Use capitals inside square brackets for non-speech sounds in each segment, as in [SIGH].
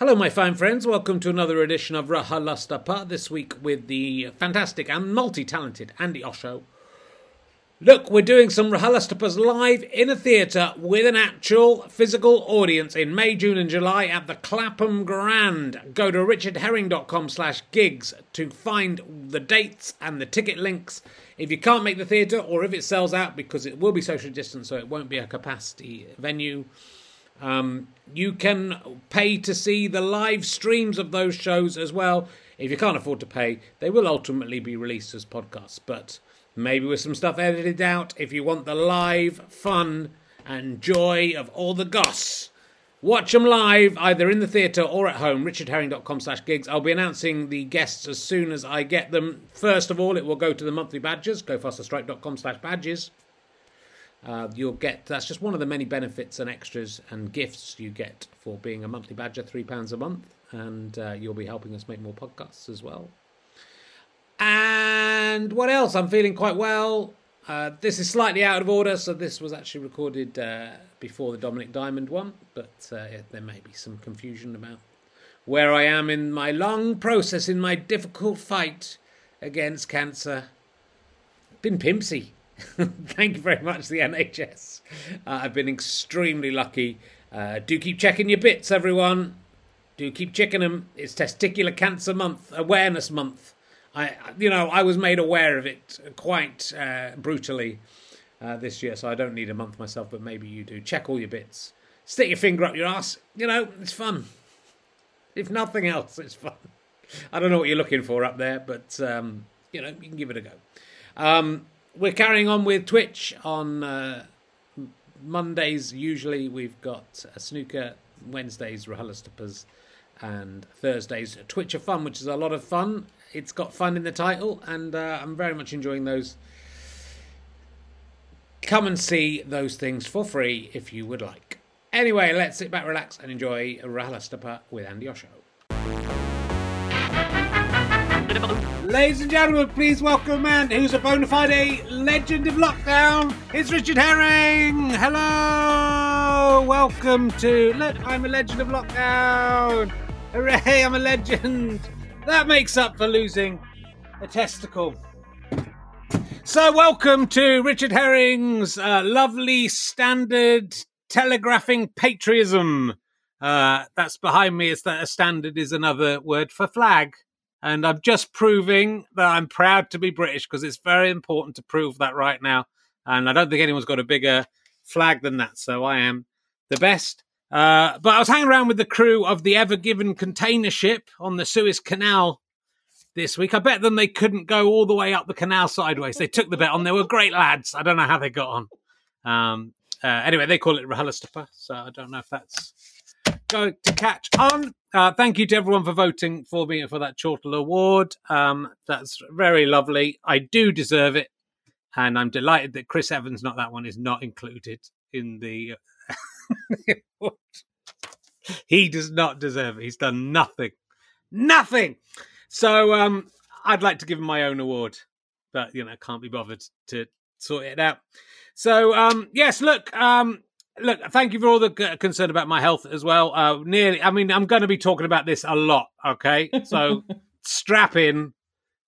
Hello, my fine friends. Welcome to another edition of Raha RHLSTP. This week with the fantastic and multi-talented Andi Osho. Look, we're doing some RHLSTPs live in a theatre with an actual physical audience in May, June, and July at the Clapham Grand. Go to richardherring.com slash gigs to find the dates and the ticket links. If you can't make the theatre, or if it sells out because it will be social distance, so it won't be a capacity venue. Um, you can pay to see the live streams of those shows as well. If you can't afford to pay, they will ultimately be released as podcasts, but maybe with some stuff edited out if you want the live fun and joy of all the goss. Watch them live either in the theatre or at home, richardherring.com slash gigs. I'll be announcing the guests as soon as I get them. First of all, it will go to the monthly badges, gofasterstripe.com slash badges. Uh, you'll get that's just one of the many benefits and extras and gifts you get for being a monthly badger, three pounds a month, and uh, you'll be helping us make more podcasts as well. And what else? I'm feeling quite well. Uh, this is slightly out of order, so this was actually recorded uh, before the Dominik Diamond one, but uh, there may be some confusion about where I am in my long process in my difficult fight against cancer. Been pimpsy. [LAUGHS] Thank you very much, the NHS. Uh, I've been extremely lucky. Uh, do keep checking your bits, everyone. Do keep checking them. It's Testicular Cancer Month, Awareness Month. I, you know, I was made aware of it quite uh, brutally uh, this year, so I don't need a month myself, but maybe you do. Check all your bits. Stick your finger up your ass. You know, it's fun. If nothing else, it's fun. I don't know what you're looking for up there, but um, you know, you can give it a go. Um, we're carrying on with Twitch on uh, Mondays. Usually, we've got a snooker. Wednesdays, RHLSTPs, and Thursdays, Twitch of Fun, which is a lot of fun. It's got fun in the title, and uh, I'm very much enjoying those. Come and see those things for free if you would like. Anyway, let's sit back, relax, and enjoy RHLSTP with Andi Osho. Ladies and gentlemen, please welcome a man who's a bona fide legend of lockdown. It's Richard Herring. Hello, welcome to Look, I'm a legend of lockdown. Hooray, I'm a legend. That makes up for losing a testicle. So, welcome to Richard Herring's uh, lovely standard telegraphing patriotism. Uh, that's behind me. Is that a standard is another word for flag. And I'm just proving that I'm proud to be British because it's very important to prove that right now. And I don't think anyone's got a bigger flag than that. So I am the best. Uh, but I was hanging around with the crew of the Ever Given container ship on the Suez Canal this week. I bet them they couldn't go all the way up the canal sideways. They took the bet on. They were great lads. I don't know how they got on. Um, uh, anyway, they call it RHLSTP, so I don't know if that's going to catch on. Uh, thank you to everyone for voting for me for that Chortle Award. Um, that's very lovely. I do deserve it, and I'm delighted that Chris Evans, not that one, is not included in the. Uh, [LAUGHS] he does not deserve it. He's done nothing, nothing. So um, I'd like to give him my own award, but you know, can't be bothered to sort it out. So um, yes, look, um, look, thank you for all the concern about my health as well. Uh, nearly, I mean, I'm going to be talking about this a lot. Okay, so [LAUGHS] strap in.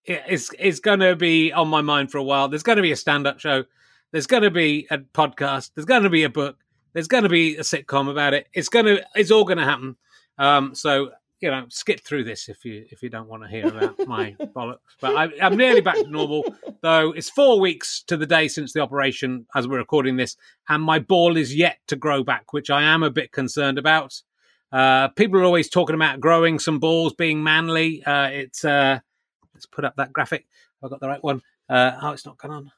It's it's going to be on my mind for a while. There's going to be a stand-up show. There's going to be a podcast. There's going to be a book. There's going to be a sitcom about it. It's going to. It's all going to happen. Um, so you know, skip through this if you if you don't want to hear about my [LAUGHS] bollocks. But I, I'm nearly back to normal, though. It's four weeks to the day since the operation, as we're recording this, and my ball is yet to grow back, which I am a bit concerned about. Uh, people are always talking about growing some balls, being manly. Uh, it's uh, let's put up that graphic. I've got the right one. Uh, oh, it's not gone on.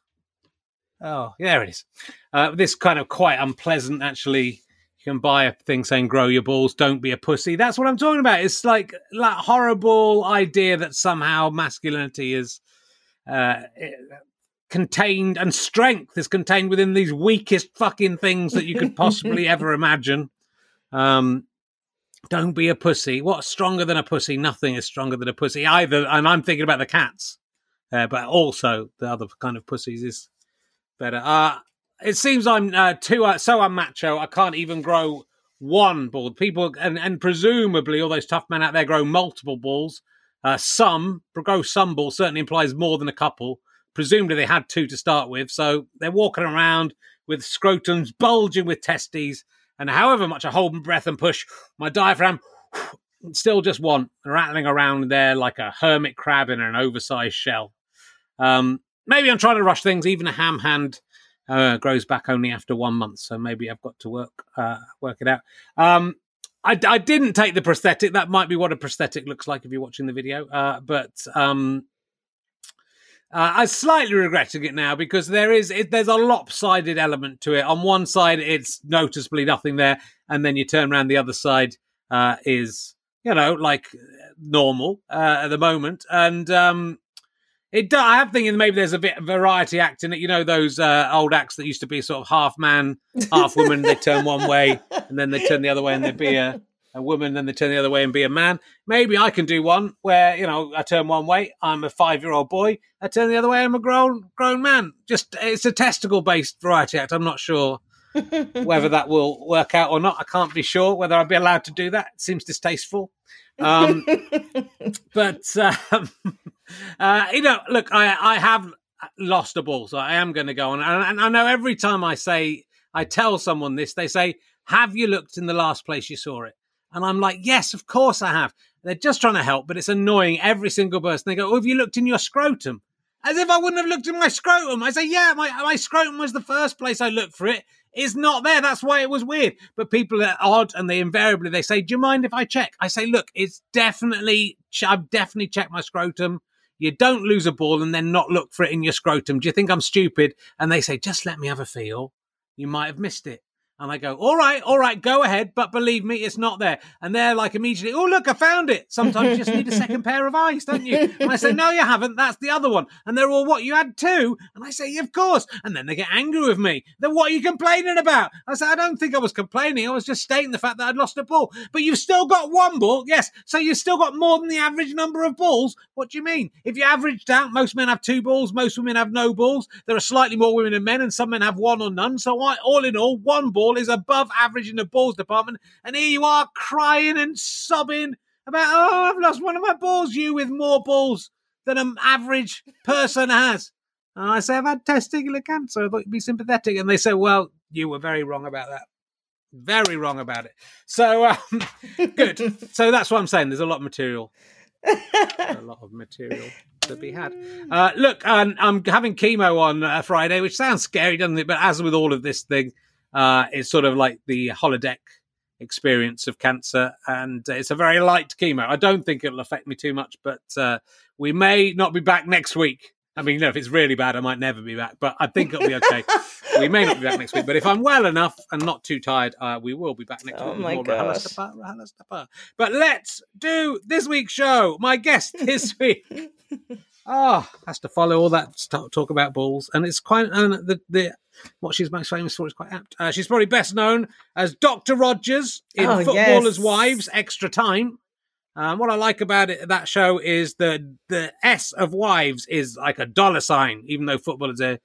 Oh, there it is. Uh, this kind of quite unpleasant, actually you can buy a thing saying grow your balls don't be a pussy. That's what i'm talking about. It's like that horrible idea that somehow masculinity is uh, contained and strength is contained within these weakest fucking things that you could possibly [LAUGHS] ever imagine. Um, don't be a pussy. What's stronger than a pussy? Nothing is stronger than a pussy either. And i'm thinking about the cats uh, but also the other kind of pussies is better. Uh, it seems I'm uh, too uh, so unmacho. I can't even grow one ball. People and, and presumably all those tough men out there grow multiple balls. Uh, some grow some balls certainly implies more than a couple. Presumably they had two to start with, so they're walking around with scrotums bulging with testes, and however much I hold my breath and push, my diaphragm [SIGHS] still just one rattling around there like a hermit crab in an oversized shell. Um, maybe I'm trying to rush things. Even a ham hand uh, grows back only after one month, so maybe I've got to work uh, work it out. Um, I, I, didn't take the prosthetic. That might be what a prosthetic looks like if you're watching the video. Uh, but um, uh, I'm slightly regretting it now because there is it, there's a lopsided element to it. On one side, it's noticeably nothing there, and then you turn around the other side uh, is you know like normal uh, at the moment, and um, it, I have thinking maybe there's a bit of variety act in it. You know those uh, old acts that used to be sort of half man, half woman. they turn one way and then they turn the other way, and they'd be a, a woman. Then they turn the other way and be a man. Maybe I can do one where you know I turn one way, I'm a five year old boy. I turn the other way, I'm a grown grown man. Just it's a testicle based variety act. I'm not sure whether that will work out or not. I can't be sure whether I'll be allowed to do that. It seems distasteful. Um, [LAUGHS] but um, uh, you know, look, I I have lost a ball, so I am going to go on, and, and I know every time I say I tell someone this, they say, "Have you looked in the last place you saw it?" And I'm like, "Yes, of course I have." They're just trying to help, but it's annoying every single person. They go, "Oh, have you looked in your scrotum?" As if I wouldn't have looked in my scrotum. I say, "Yeah, my my scrotum was the first place I looked for it." It's not there. That's why it was weird. But people are odd, and they invariably they say, "Do you mind if I check?" I say, "Look, it's definitely I've definitely checked my scrotum." You don't lose a ball and then not look for it in your scrotum. Do you think I'm stupid? And they say, "Just let me have a feel." You might have missed it. And I go, all right, all right, go ahead, but believe me, it's not there. And they're like immediately, oh, look, I found it. Sometimes you just need a [LAUGHS] second pair of eyes, don't you? And I say, [LAUGHS] no, you haven't. That's the other one. And they're all, what, you had two? And I say, yeah, of course. And then they get angry with me. Then what are you complaining about? I say, I don't think I was complaining. I was just stating the fact that I'd lost a ball. But you've still got one ball. Yes. So you've still got more than the average number of balls. What do you mean? If you averaged out, most men have two balls, most women have no balls. There are slightly more women than men, and some men have one or none. So I, all in all, one ball is above average in the balls department, and here you are crying and sobbing about, oh, I've lost one of my balls. You with more balls than an average person has. And I say, I've had testicular cancer. I thought you'd be sympathetic. And they say, well, you were very wrong about that. Very wrong about it. So, um, [LAUGHS] good. so that's what I'm saying. There's a lot of material. a lot of material to be had. Uh, look, um, I'm having chemo on uh, Friday, which sounds scary, doesn't it? But as with all of this thing, uh, it's sort of like the holodeck experience of cancer, and it's a very light chemo. I don't think it'll affect me too much, but uh, we may not be back next week. I mean, you know, if it's really bad, I might never be back, but I think it'll be okay. [LAUGHS] we may not be back next week, but if I'm well enough and not too tired, uh, we will be back next oh week. My gosh. But let's do this week's show. My guest this [LAUGHS] week. Oh, has to follow all that talk about balls, and it's quite uh, the the what she's most famous for is quite apt. Uh, she's probably best known as Dr. Rogers in Oh, Footballers' yes. Wives Extra Time. Um, what I like about it, that show is the the S of wives is like a dollar sign, even though footballers are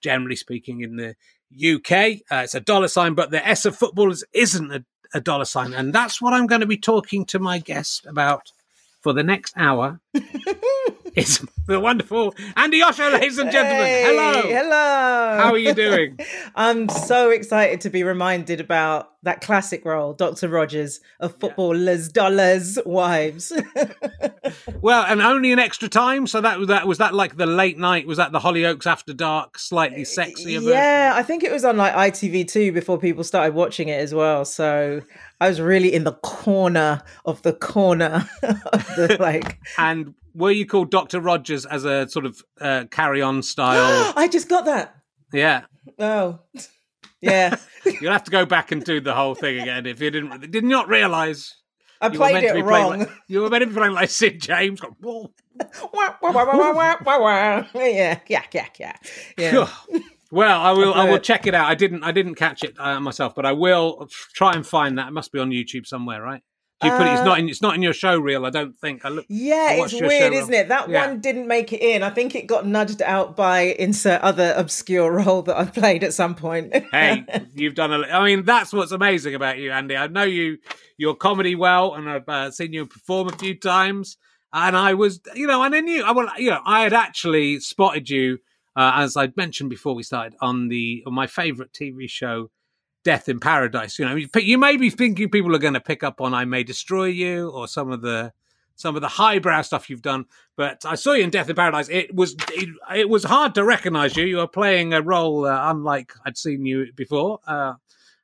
generally speaking in the UK, uh, it's a dollar sign, but the S of footballers isn't a, a dollar sign, and that's what I'm going to be talking to my guest about for the next hour. [LAUGHS] it's the wonderful Andi Osho, ladies and gentlemen. Hey, Hello. Hello. How are you doing? [LAUGHS] I'm so excited to be reminded about that classic role, Dr. Rogers of footballers, dollars, wives. [LAUGHS] Well, and only an extra time. So that was that was that like the late night. Was that the Hollyoaks After Dark, slightly uh, sexier? version? yeah, I think it was on like ITV2 before people started watching it as well. So I was really in the corner of the corner of the like. And were you called Doctor Rogers as a sort of uh, carry-on style? [GASPS] I just got that. yeah, Oh, yeah. [LAUGHS] you'll have to go back and do the whole thing again if you didn't did not realise. I played it wrong. like- you were meant to be playing like Sid James. Going, [LAUGHS] yeah, yeah, yeah, yeah. yeah. Well, I will. I will check it out. I didn't. I didn't catch it uh, myself, but I will try and find that. It must be on YouTube somewhere, right? Do you put it? It's not in. It's not in your show reel. I don't think. I look. Yeah, I it's weird, isn't it? That Yeah. one didn't make it in. I think it got nudged out by insert other obscure role that I've played at some point. [LAUGHS] hey, you've done a. I mean, that's what's amazing about you, Andi. I know you your comedy well, and I've uh, seen you perform a few times. And I was, you know, and I knew, I well, you know, I had actually spotted you, uh, as I'd mentioned before we started, on the on my favorite TV show, Death in Paradise. You know, you, may be thinking people are going to pick up on I May Destroy You or some of the some of the highbrow stuff you've done. But I saw you in Death in Paradise. It was it, it was hard to recognise you. You were playing a role uh, unlike I'd seen you before. Uh,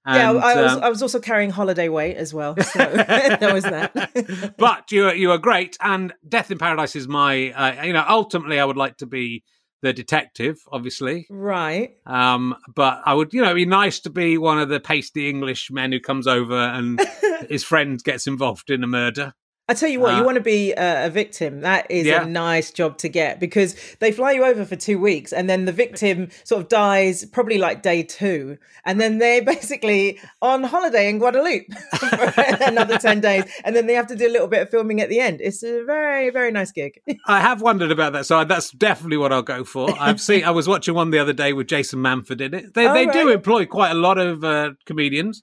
yeah, and, I was, um, I was also carrying holiday weight as well. So [LAUGHS] there was that. [LAUGHS] but you you were great. And Death in Paradise is my, uh, you know, ultimately I would like to be the detective, obviously. right. Um, but I would, you know, it'd be nice to be one of the pasty English men who comes over and [LAUGHS] his friend gets involved in a murder. I tell you what, Uh, you want to be a, a victim. That is Yeah. a nice job to get because they fly you over for two weeks and then the victim sort of dies probably like day two. And then they're [LAUGHS] basically on holiday in Guadeloupe [LAUGHS] for another 10 days. And then they have to do a little bit of filming at the end. It's a very, very nice gig. [LAUGHS] I have wondered about that, so that's definitely what I'll go for. I've seen. I was watching one the other day with Jason Manford in it. They Oh, they do employ quite a lot of uh, comedians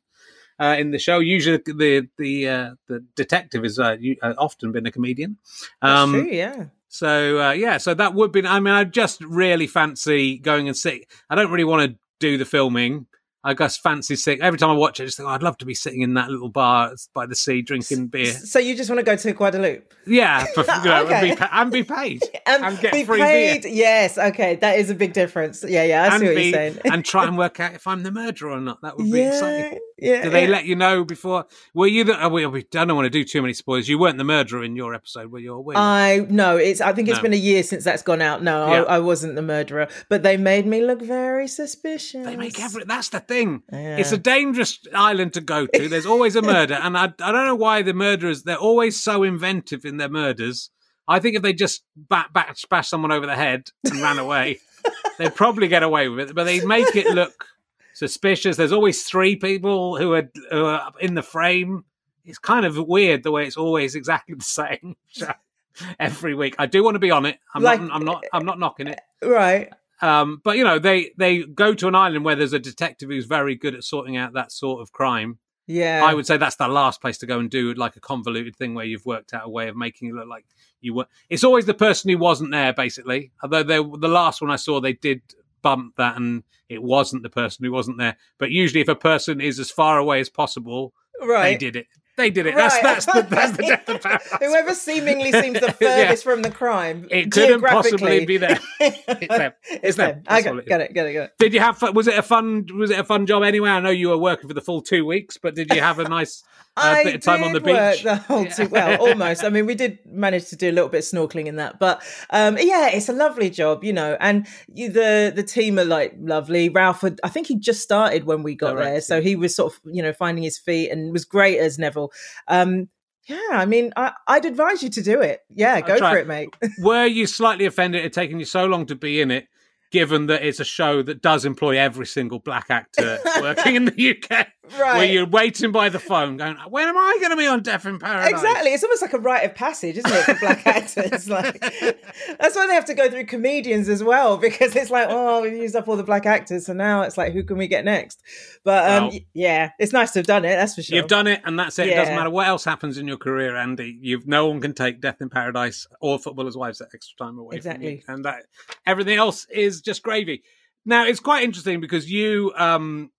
uh, in the show. Usually, the the uh, the detective is uh, uh, often been a comedian. That's Um, true, yeah. So uh, yeah, so that would be. I mean, I just really fancy going and see. I don't really want to do the filming. I just fancy sitting. Every time I watch it, I just think oh, I'd love to be sitting in that little bar by the sea drinking beer. So you just want to go to Guadeloupe Yeah, [LAUGHS] for, you know, and, Okay. be, and be paid [LAUGHS] and, and get be free paid? beer. Yes, okay, that is a big difference. Yeah, yeah, I and see what be- you're saying. and try and [LAUGHS] work out if I'm the murderer or not. That would be exciting. yeah. Do they yeah. let you know before? Were you the? Oh, we, we I don't want to do too many spoilers. You weren't the murderer in your episode, were you? Or were you? I no, it's. I think it's No. been a year since that's gone out. No, Yeah. I, I wasn't the murderer, but they made me look very suspicious. They make every. That's the thing. Yeah. It's a dangerous island to go to. There's always a murder, [LAUGHS] and I, I don't know why the murderers. They're always so inventive in their murders. I think if they just bat, bat, bash someone over the head and ran [LAUGHS] away, they'd probably get away with it. But they make it look suspicious. There's always three people who are, who are in the frame. It's kind of weird the way it's always exactly the same [LAUGHS] every week. I do want to be on it. I'm Like- not. I'm not. I'm not knocking it. right. Um, but you know, they they go to an island where there's a detective who's very good at sorting out that sort of crime. Yeah, I would say that's the last place to go and do like a convoluted thing where you've worked out a way of making it look like you were. It's always the person who wasn't there, basically. Although they, the last one I saw, they did bump that, and it wasn't the person who wasn't there. But usually, if a person is as far away as possible, right. they did it. They did it. Right. that's the that's [LAUGHS] the death of paradise. Whoever seemingly seems the [LAUGHS] Yeah. furthest from the crime, It couldn't possibly be there. [LAUGHS] It's them. it's them. them. I got, it got it. Got it. Got it. Did you have fun? Was it a fun? Was it a fun job anyway? I know you were working for the full two weeks, but did you have a nice uh, bit of time on the beach? The whole Yeah. two, well, almost. I mean, we did manage to do a little bit of snorkeling in that, but um, yeah, it's a lovely job, you know. And you, the the team are like lovely. Ralf, had, I think he just started when we got there, so he was sort of you know finding his feet and was great as Neville. Um, yeah, I mean, I, I'd advise you to do it. Yeah, go for it. mate. [LAUGHS] Were you slightly offended it taking you so long to be in it, given that it's a show that does employ every single black actor working in the UK? Where you're waiting by the phone, going, "When am I going to be on Death in Paradise?" Exactly. It's almost like a rite of passage, isn't it, for black [LAUGHS] actors? Like that's why they have to go through comedians as well, because it's like, oh, we've used up all the black actors, so now it's like, who can we get next? But um, Well- yeah, it's nice to have done it. That's for sure. You've done it, and that's it. It doesn't matter what else happens in your career, Andi. You've no one can take Death in Paradise or Footballers' Wives that extra time away from you, Exactly. and that everything else is just gravy. Now it's quite interesting because you um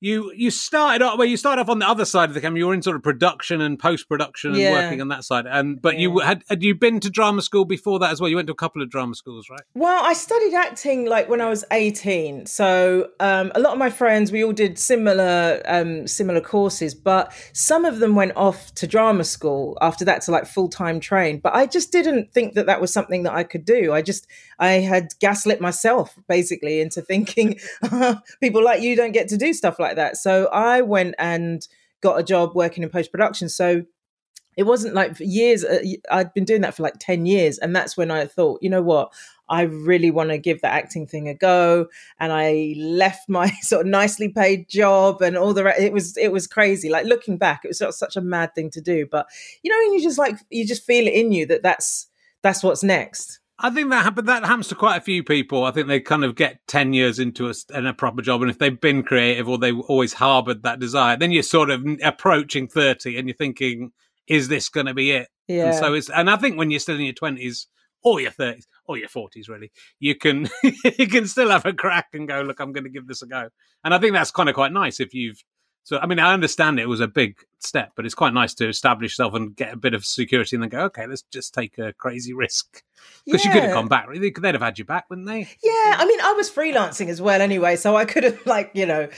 you you started off well you started off on the other side of the camera you were in sort of production and post production and Yeah. working on that side and but you had had you been to drama school before that as well you went to a couple of drama schools right Well, I studied acting like when I was 18. So um, a lot of my friends, we all did similar um, similar courses, but some of them went off to drama school after that to like full time train. But I just didn't think that that was something that I could do. I just I had gaslit myself basically into thinking [LAUGHS] people like you don't get to do stuff like that. So I went and got a job working in post production. So it wasn't like for years uh, i'd been doing that for like 10 years and that's when i thought you know what? I really want to give the acting thing a go. And i left my [LAUGHS] sort of nicely paid job and all the re- it was it was crazy. Like looking back it was sort of such a mad thing to do. But you know you just like you just feel it in you that that's that's what's next I think that happened. That happens to quite a few people. I think they kind of get ten years into a, in a proper job, and if they've been creative or they've always harboured that desire, then you're sort of approaching thirty, and you're thinking, is this going to be it? Yeah. And so it's, and I think when you're still in your twenties or your thirties or your forties, really, you can [LAUGHS] you can still have a crack and go, look, I'm going to give this a go. And I think that's kind of quite nice if you've. So I mean, I understand it was a big step, but it's quite nice to establish yourself and get a bit of security, and then go, okay, let's just take a crazy risk because yeah. you could have gone back. They'd have had you back, wouldn't they? Yeah, I mean, I was freelancing as well anyway, so I could have like you know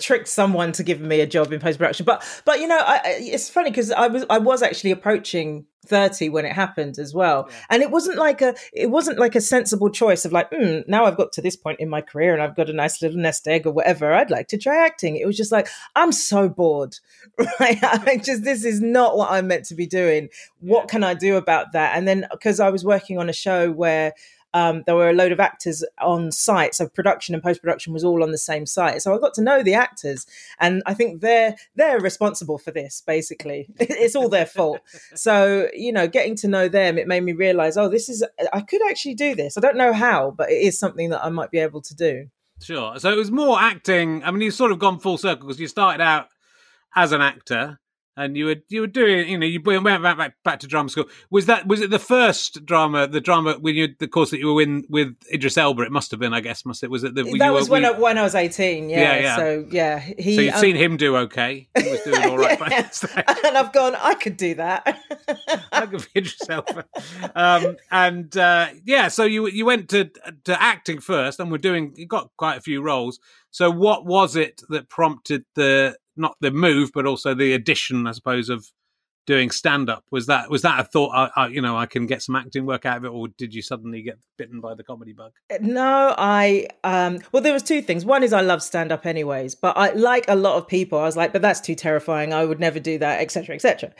tricked someone to give me a job in post production. But but you know, I, it's funny because I was I was actually approaching 30 when it happened as well yeah. and it wasn't like a it wasn't like a sensible choice of like mm, now i've got to this point in my career and i've got a nice little nest egg or whatever i'd like to try acting it was just like i'm so bored [LAUGHS] right [LAUGHS] i just this is not what i'm meant to be doing what can i do about that and then because i was working on a show where um, there were a load of actors on site. So production and post production was all on the same site. So I got to know the actors, and I think they're they're responsible for this. Basically, [LAUGHS] it's all their fault. So you know, getting to know them, it made me realize, oh, this is I could actually do this. I don't know how, but it is something that I might be able to do. Sure. So it was more acting. I mean, you've sort of gone full circle because you started out as an actor and you were you were doing you know you went back, back back to drama school. Was that was it the first drama the drama when you the course that you were in with Idris Elba? It must have been I guess must it? Was it the, that was were, when I, when I was eighteen yeah, yeah, yeah. so yeah he so you've um, seen him do okay. He was doing all right [LAUGHS] yeah. [LAUGHS] and I've gone I could do that. [LAUGHS] I could be Idris Elba. Um, and uh, yeah so you you went to to acting first and we're doing you got quite a few roles. So what was it that prompted the not the move, but also the addition, I suppose, of doing stand up. Was that was that a thought? I, I, you know, I can get some acting work out of it, or did you suddenly get bitten by the comedy bug? Uh, no, I um. Well, there was two things. One is I love stand up, anyways, but I like a lot of people. I was like, but that's too terrifying. I would never do that, etc., etc.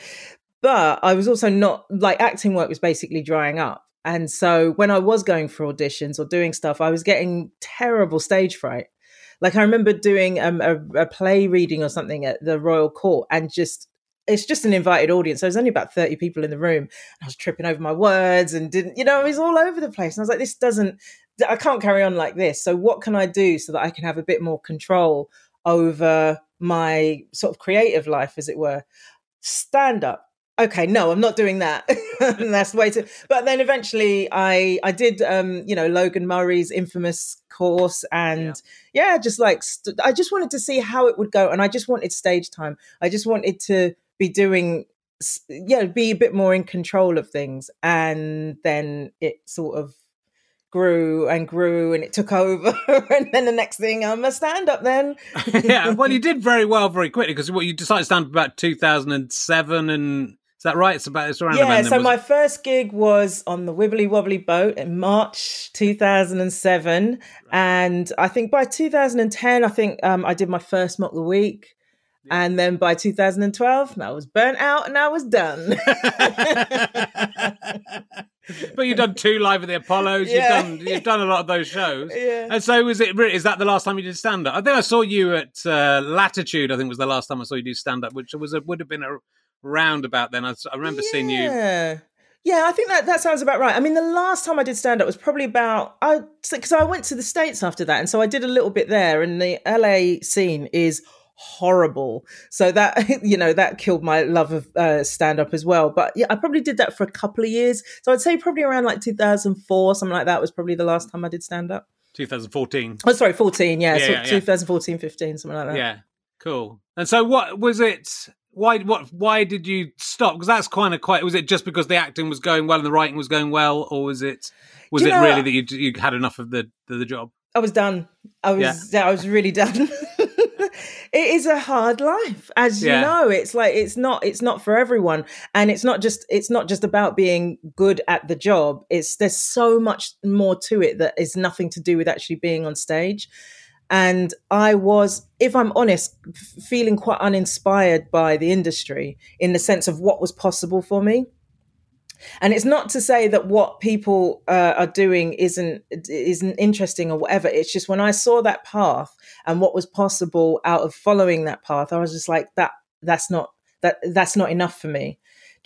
But I was also not like acting work was basically drying up. And so when I was going for auditions or doing stuff, I was getting terrible stage fright. Like I remember doing um, a, a play reading or something at the Royal Court, and just it's just an invited audience. So there's only about 30 people in the room. I was tripping over my words and didn't, you know, it was all over the place. And I was like, this doesn't, I can't carry on like this. So what can I do so that I can have a bit more control over my sort of creative life, as it were? Stand up okay no i'm not doing that. [LAUGHS] That's the way to but then eventually i i did um you know logan murray's infamous course and yeah, yeah just like st- i just wanted to see how it would go and i just wanted stage time. I just wanted to be doing yeah be a bit more in control of things and then it sort of grew and grew and it took [LAUGHS] over and then the next thing i'm a stand up then. [LAUGHS] Yeah well you did very well very quickly because what you decided to stand up about 2007 and is that right? It's about it's around. Yeah. So my it? first gig was on the Wibbly Wobbly boat in March 2007, right. and I think by 2010, I think um, I did my first mock the week. Yeah. And then by 2012, I was burnt out and I was done. [LAUGHS] but you've done two live at the Apollos. Yeah. You've done you've done a lot of those shows. [LAUGHS] Yeah. And so was it? Is that the last time you did stand up? I think I saw you at uh, Latitude. I think was the last time I saw you do stand up, which was a, would have been a roundabout then. I, I remember yeah. seeing you. Yeah, yeah, I think that that sounds about right. I mean, the last time I did stand up was probably about I because I went to the states after that, and so I did a little bit there. And the LA scene is horrible, so that [LAUGHS] you know that killed my love of uh, stand up as well. But yeah, I probably did that for a couple of years. So I'd say probably around like 2004, something like that was probably the last time I did stand up. 2014. Oh, sorry, 14. Yeah, yeah, so yeah 2014, 15, something like that. Yeah, cool. And so, what was it? Why what why did you stop? Because that's kind of quite was it just because the acting was going well and the writing was going well or was it was it know, really that you you had enough of the the, the job? I was done. I was yeah. i was really done. [LAUGHS] It is a hard life as yeah. you know. It's like it's not it's not for everyone. And it's not just it's not just about being good at the job. It's there's so much more to it that is nothing to do with actually being on stage And I was, if I'm honest, feeling quite uninspired by the industry in the sense of what was possible for me. And it's not to say that what people uh, are doing isn't isn't interesting or whatever. It's just when I saw that path and what was possible out of following that path, I was just like, that that's not that that's not enough for me.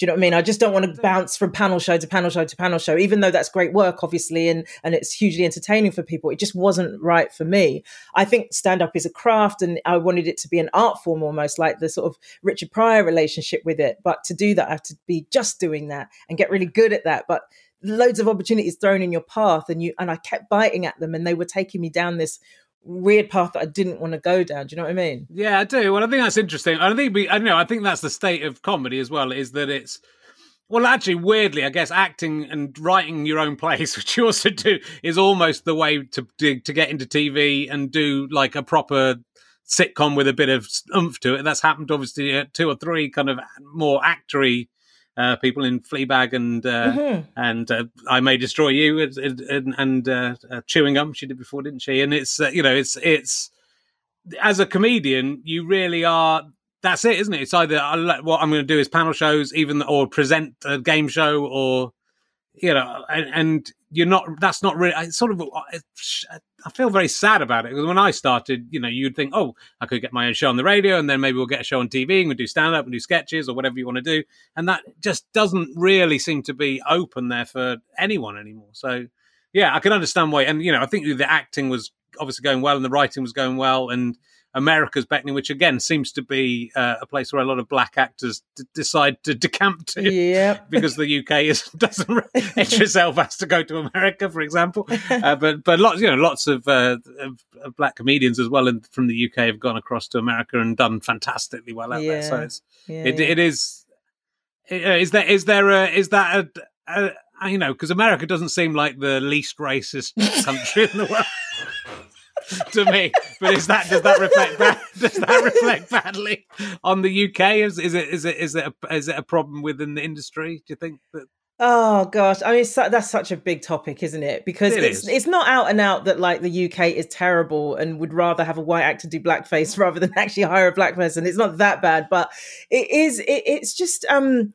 Do you know what I mean? I just don't want to bounce from panel show to panel show to panel show, even though that's great work, obviously, and and it's hugely entertaining for people. It just wasn't right for me. I think stand up is a craft, and I wanted it to be an art form, almost like the sort of Richard Pryor relationship with it. But to do that, I have to be just doing that and get really good at that. But loads of opportunities thrown in your path, and you and I kept biting at them, and they were taking me down this weird path that I didn't want to go down. Do you know what I mean? Yeah, I do. Well, I think that's interesting. I think we, I don't know. I think that's the state of comedy as well. Is that it's well, actually, weirdly, I guess acting and writing your own plays, [LAUGHS] which you also do, is almost the way to to, to get into TV and do like a proper sitcom with a bit of oomph to it. That's happened obviously at two or three kind of more actory uh, people in Fleabag and uh, mm-hmm. and uh, I May Destroy You and, and uh, uh, Chewing Gum. She did before, didn't she? And it's uh, you know it's it's as a comedian, you really are. That's it, isn't it? It's either what I'm going to do is panel shows, even or present a game show, or you know, and, and you're not. That's not really. It's sort of. I feel very sad about it because when I started, you know, you'd think, oh, I could get my own show on the radio, and then maybe we'll get a show on TV, and we'll do stand up and do sketches or whatever you want to do, and that just doesn't really seem to be open there for anyone anymore. So, yeah, I can understand why, and you know, I think the acting was obviously going well, and the writing was going well, and America's Beckoning, which again seems to be uh, a place where a lot of black actors d- decide to decamp to. [LAUGHS] Because the UK is [LAUGHS] doesn't Idris [LAUGHS] Elba has to go to America, for example. Uh, but but lots you know lots of, uh, of, of, black comedians as well in, from the UK have gone across to America and done fantastically well out yeah. there. So it's yeah, it, yeah. it is. Is there is there a, is that a, a you know because America doesn't seem like the least racist country in the world. To me. But is that does that reflect bad, [LAUGHS] does that reflect badly on the UK? Is, is it is it is it a, is it a problem within the industry? Do you think that? Oh gosh, I mean that's such a big topic, isn't it? Because it it's is. it's not out and out that like the UK is terrible and would rather have a white actor do blackface [LAUGHS] rather than actually hire a black person. It's not that bad, but it is. It, it's just um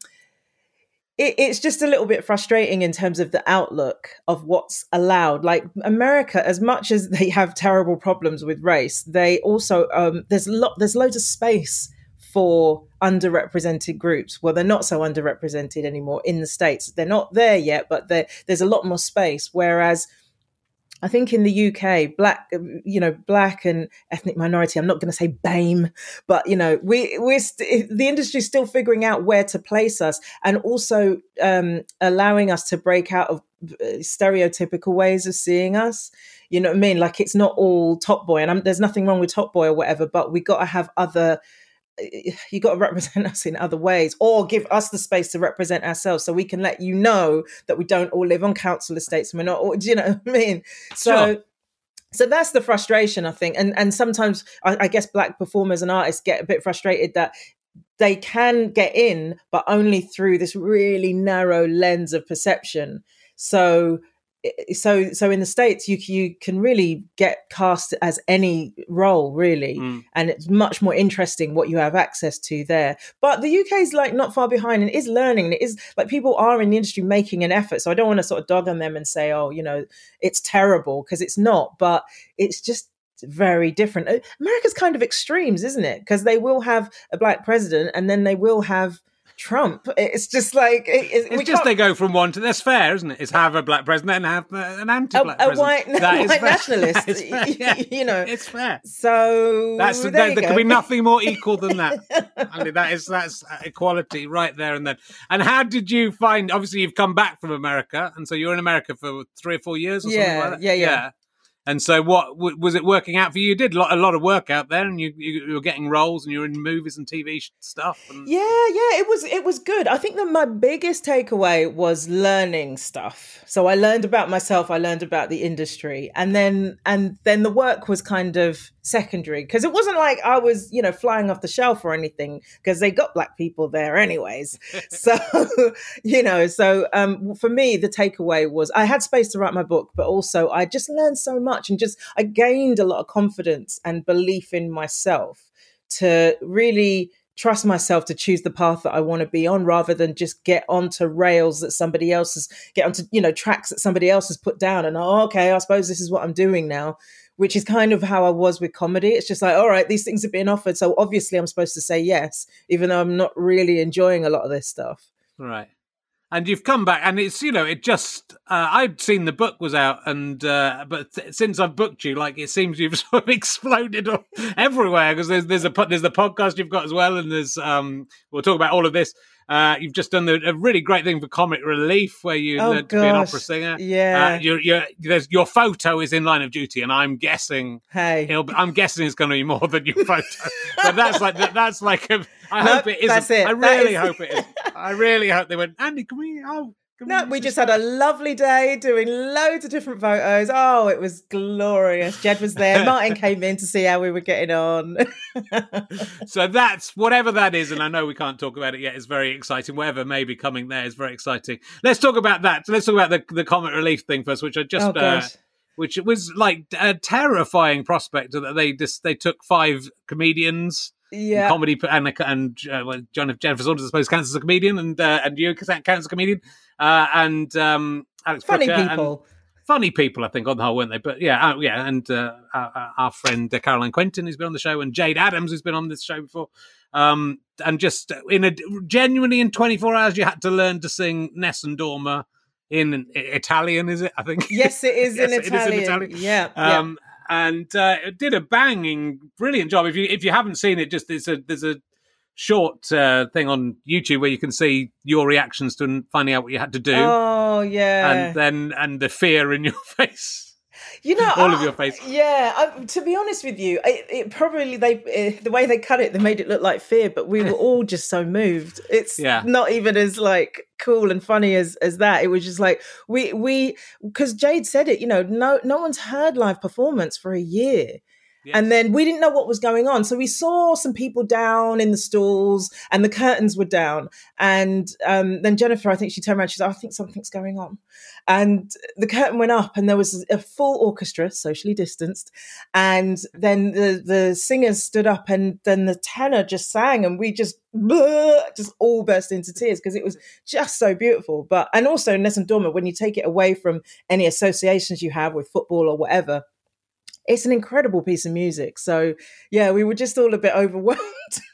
it, it's just a little bit frustrating in terms of the outlook of what's allowed. Like America, as much as they have terrible problems with race, they also um, there's lot there's loads of space for underrepresented groups. Well, they're not so underrepresented anymore in the states. They're not there yet, but there's a lot more space. Whereas I think in the UK, black, you know, black and ethnic minority. I'm not going to say BAME, but you know, we we're st- the industry's still figuring out where to place us, and also um, allowing us to break out of uh, stereotypical ways of seeing us. You know what I mean? Like it's not all Top Boy, and I'm, there's nothing wrong with Top Boy or whatever, but we got to have other Eh, eh, you got to represent us in other ways or give us the space to represent ourselves so we can let you know that we don't all live on council estates and we're not all, [LAUGHS] do you know what I mean? So sure. so that's the frustration I think. And and sometimes I, I guess black performers and artists get a bit frustrated that they can get in, but only through this really narrow lens of perception. So so so in the states you you can really get cast as any role really mm. and it's much more interesting what you have access to there. But the uk is like not far behind and is learning. And it is like people are in the industry making an effort so i don't want to sort of dog on them and say oh you know it's terrible because it's not but it's just very different. America's kind of extremes isn't it? Because they will have a black president and then they will have Trump. It's just like it, it, it's just they go from one to that's fair, isn't it? It's have a black president and have uh, an anti-black a, a white, that white nationalist. yeah. you know, it's fair. So that's there, there, there can be nothing more [LAUGHS] equal than that. I mean, that is that's equality right there and then. And how did you find? Obviously, you've come back from America, and so you're in America for three or four years or yeah, something like that. Yeah, yeah, yeah. And so, what was it working out for you? You did a lot, of work out there, and you, you, were getting roles, and you were in movies and TV stuff. And... Yeah, yeah, it was it was good. I think that my biggest takeaway was learning stuff. So I learned about myself, I learned about the industry, and then and then the work was kind of secondary because it wasn't like I was, you know, flying off the shelf or anything because they got black people there anyways. [LAUGHS] so, you know, so um, for me, the takeaway was I had space to write my book, but also I just learned so much and just I gained a lot of confidence and belief in myself to really trust myself to choose the path that I want to be on rather than just get onto rails that somebody else has get onto, you know, tracks that somebody else has put down and oh, okay, I suppose this is what I'm doing now. Which is kind of how I was with comedy. It's just like, all right, these things are being offered. So obviously I'm supposed to say yes, even though I'm not really enjoying a lot of this stuff. Right and you've come back and it's you know it just uh, i'd seen the book was out and uh, but th- since i've booked you like it seems you've [LAUGHS] sort of exploded everywhere because there's there's a there's the podcast you've got as well and there's um we'll talk about all of this uh, you've just done the, a really great thing for comic relief where you oh, learned to be an opera singer. Uh, yeah, uh, you're, you're, there's, your photo is in line of duty, and I'm guessing. Hey, I'm guessing it's going to be more than your photo. but that's like that's like a, I [LAUGHS] nope, hope it isn't. It. I really is... hope it is. [LAUGHS] I really hope they went. Andi, can we? Oh, no, we just had a lovely day doing loads of different photos. Oh, it was glorious. Jed was there. Martin [LAUGHS] came in to see how we were getting on. [LAUGHS] so that's whatever that is, and I know we can't talk about it yet. It's very exciting. Whatever may be coming there is very exciting. Let's talk about that. Let's talk about the the comic relief thing first, which I just. Oh, uh, which was like a terrifying prospect that they just they took five comedians yeah, comedy and and uh, well, John Jennifer Saunders, I suppose, counts as a comedian, and uh, and you count as a comedian, uh, and um, Alex funny people. Funny people, I think, on the whole, weren't they? But yeah, uh, yeah, and uh, our, our, friend uh, Caroline Quentin, who's been on the show, and Jade Adams, who's been on this show before, um, and just in a genuinely in 24 hours, you had to learn to sing Nessun Dorma in Italian, is it? I think. Yes, it is, [LAUGHS] yes, in, Italian. It is in Italian. Yeah. Um, yeah. And uh, it did a banging, brilliant job. If you if you haven't seen it, just there's a there's a short uh, thing on YouTube where you can see your reactions to finding out what you had to do. Oh yeah, and then and the fear in your [LAUGHS] face. You know, all of your face. Yeah, I, to be honest with you, it, it probably they it, the way they cut it, they made it look like fear, but we were [LAUGHS] all just so moved. It's yeah. not even as like cool and funny as as that. It was just like we we because Jade said it. You know, no no one's heard live performance for a year. And then we didn't know what was going on. So we saw some people down in the stalls and the curtains were down. And um, then Jennifer, I think she turned around, she said, I think something's going on. And the curtain went up and there was a full orchestra, socially distanced. And then the, the singers stood up and then the tenor just sang and we just, [LAUGHS] just all burst into tears because it was just so beautiful. But, and also Nessun Dorma, when you take it away from any associations you have with football or whatever, it's an incredible piece of music. So yeah, we were just all a bit overwhelmed.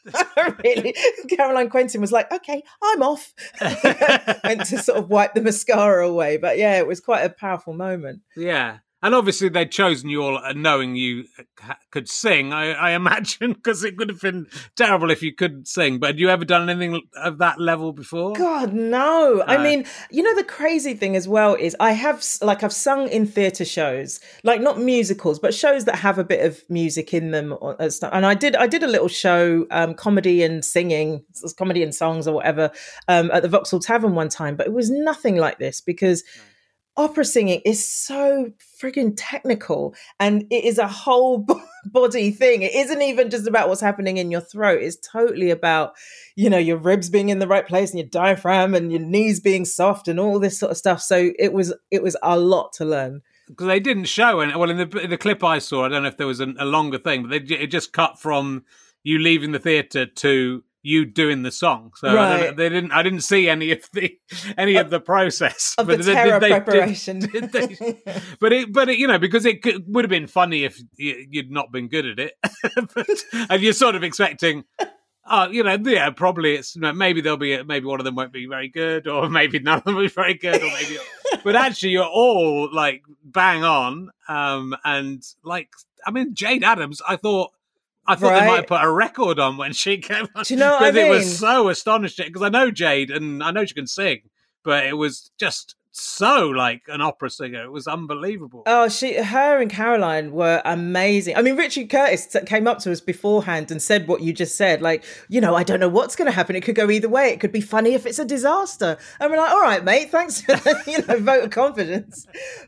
[LAUGHS] really, Caroline Quentin was like, "Okay, I'm off," [LAUGHS] went to sort of wipe the mascara away. But yeah, it was quite a powerful moment. Yeah, and obviously they'd chosen you all uh, knowing you uh, could sing, I, I imagine, [LAUGHS] because it would have been terrible if you couldn't sing. But had you ever done anything of that level before? God, no. Uh, I mean, you know, the crazy thing as well is I have, like, I've sung in theatre shows, like not musicals, but shows that have a bit of music in them. And I did, I did a little show, um, comedy and singing, comedy and songs or whatever, um, at the Vauxhall Tavern one time, but it was nothing like this because. No opera singing is so freaking technical and it is a whole [LAUGHS] body thing. It isn't even just about what's happening in your throat. It's totally about, you know, your ribs being in the right place and your diaphragm and your knees being soft and all this sort of stuff. So it was it was a lot to learn. Because they didn't show any. Well, in the in the clip I saw, I don't know if there was a, a longer thing, but they, it just cut from you leaving the theatre to you doing the song. So right. they didn't. I didn't see any of the any of the process of but the terror they, preparation. Did, did they, [LAUGHS] but it, but it, you know, because it could, would have been funny if you'd not been good at it, [LAUGHS] but, and you're sort of expecting. Oh, you know, yeah, probably it's maybe there'll be maybe one of them won't be very good, or maybe none of them will be very good, or maybe. but actually, you're all like bang on, um, and like I mean, Jade Adams, I thought I thought right? they might have put a record on when she came on. Do you know Because I mean? it was so astonishing. Because I know Jade and I know she can sing, but it was just so like an opera singer. It was unbelievable. Oh, she, her, and Caroline were amazing. I mean, Richard Curtis came up to us beforehand and said what you just said. Like, you know, I don't know what's going to happen. It could go either way. It could be funny if it's a disaster. And we're like, all right, mate, thanks for [LAUGHS] you know vote of confidence.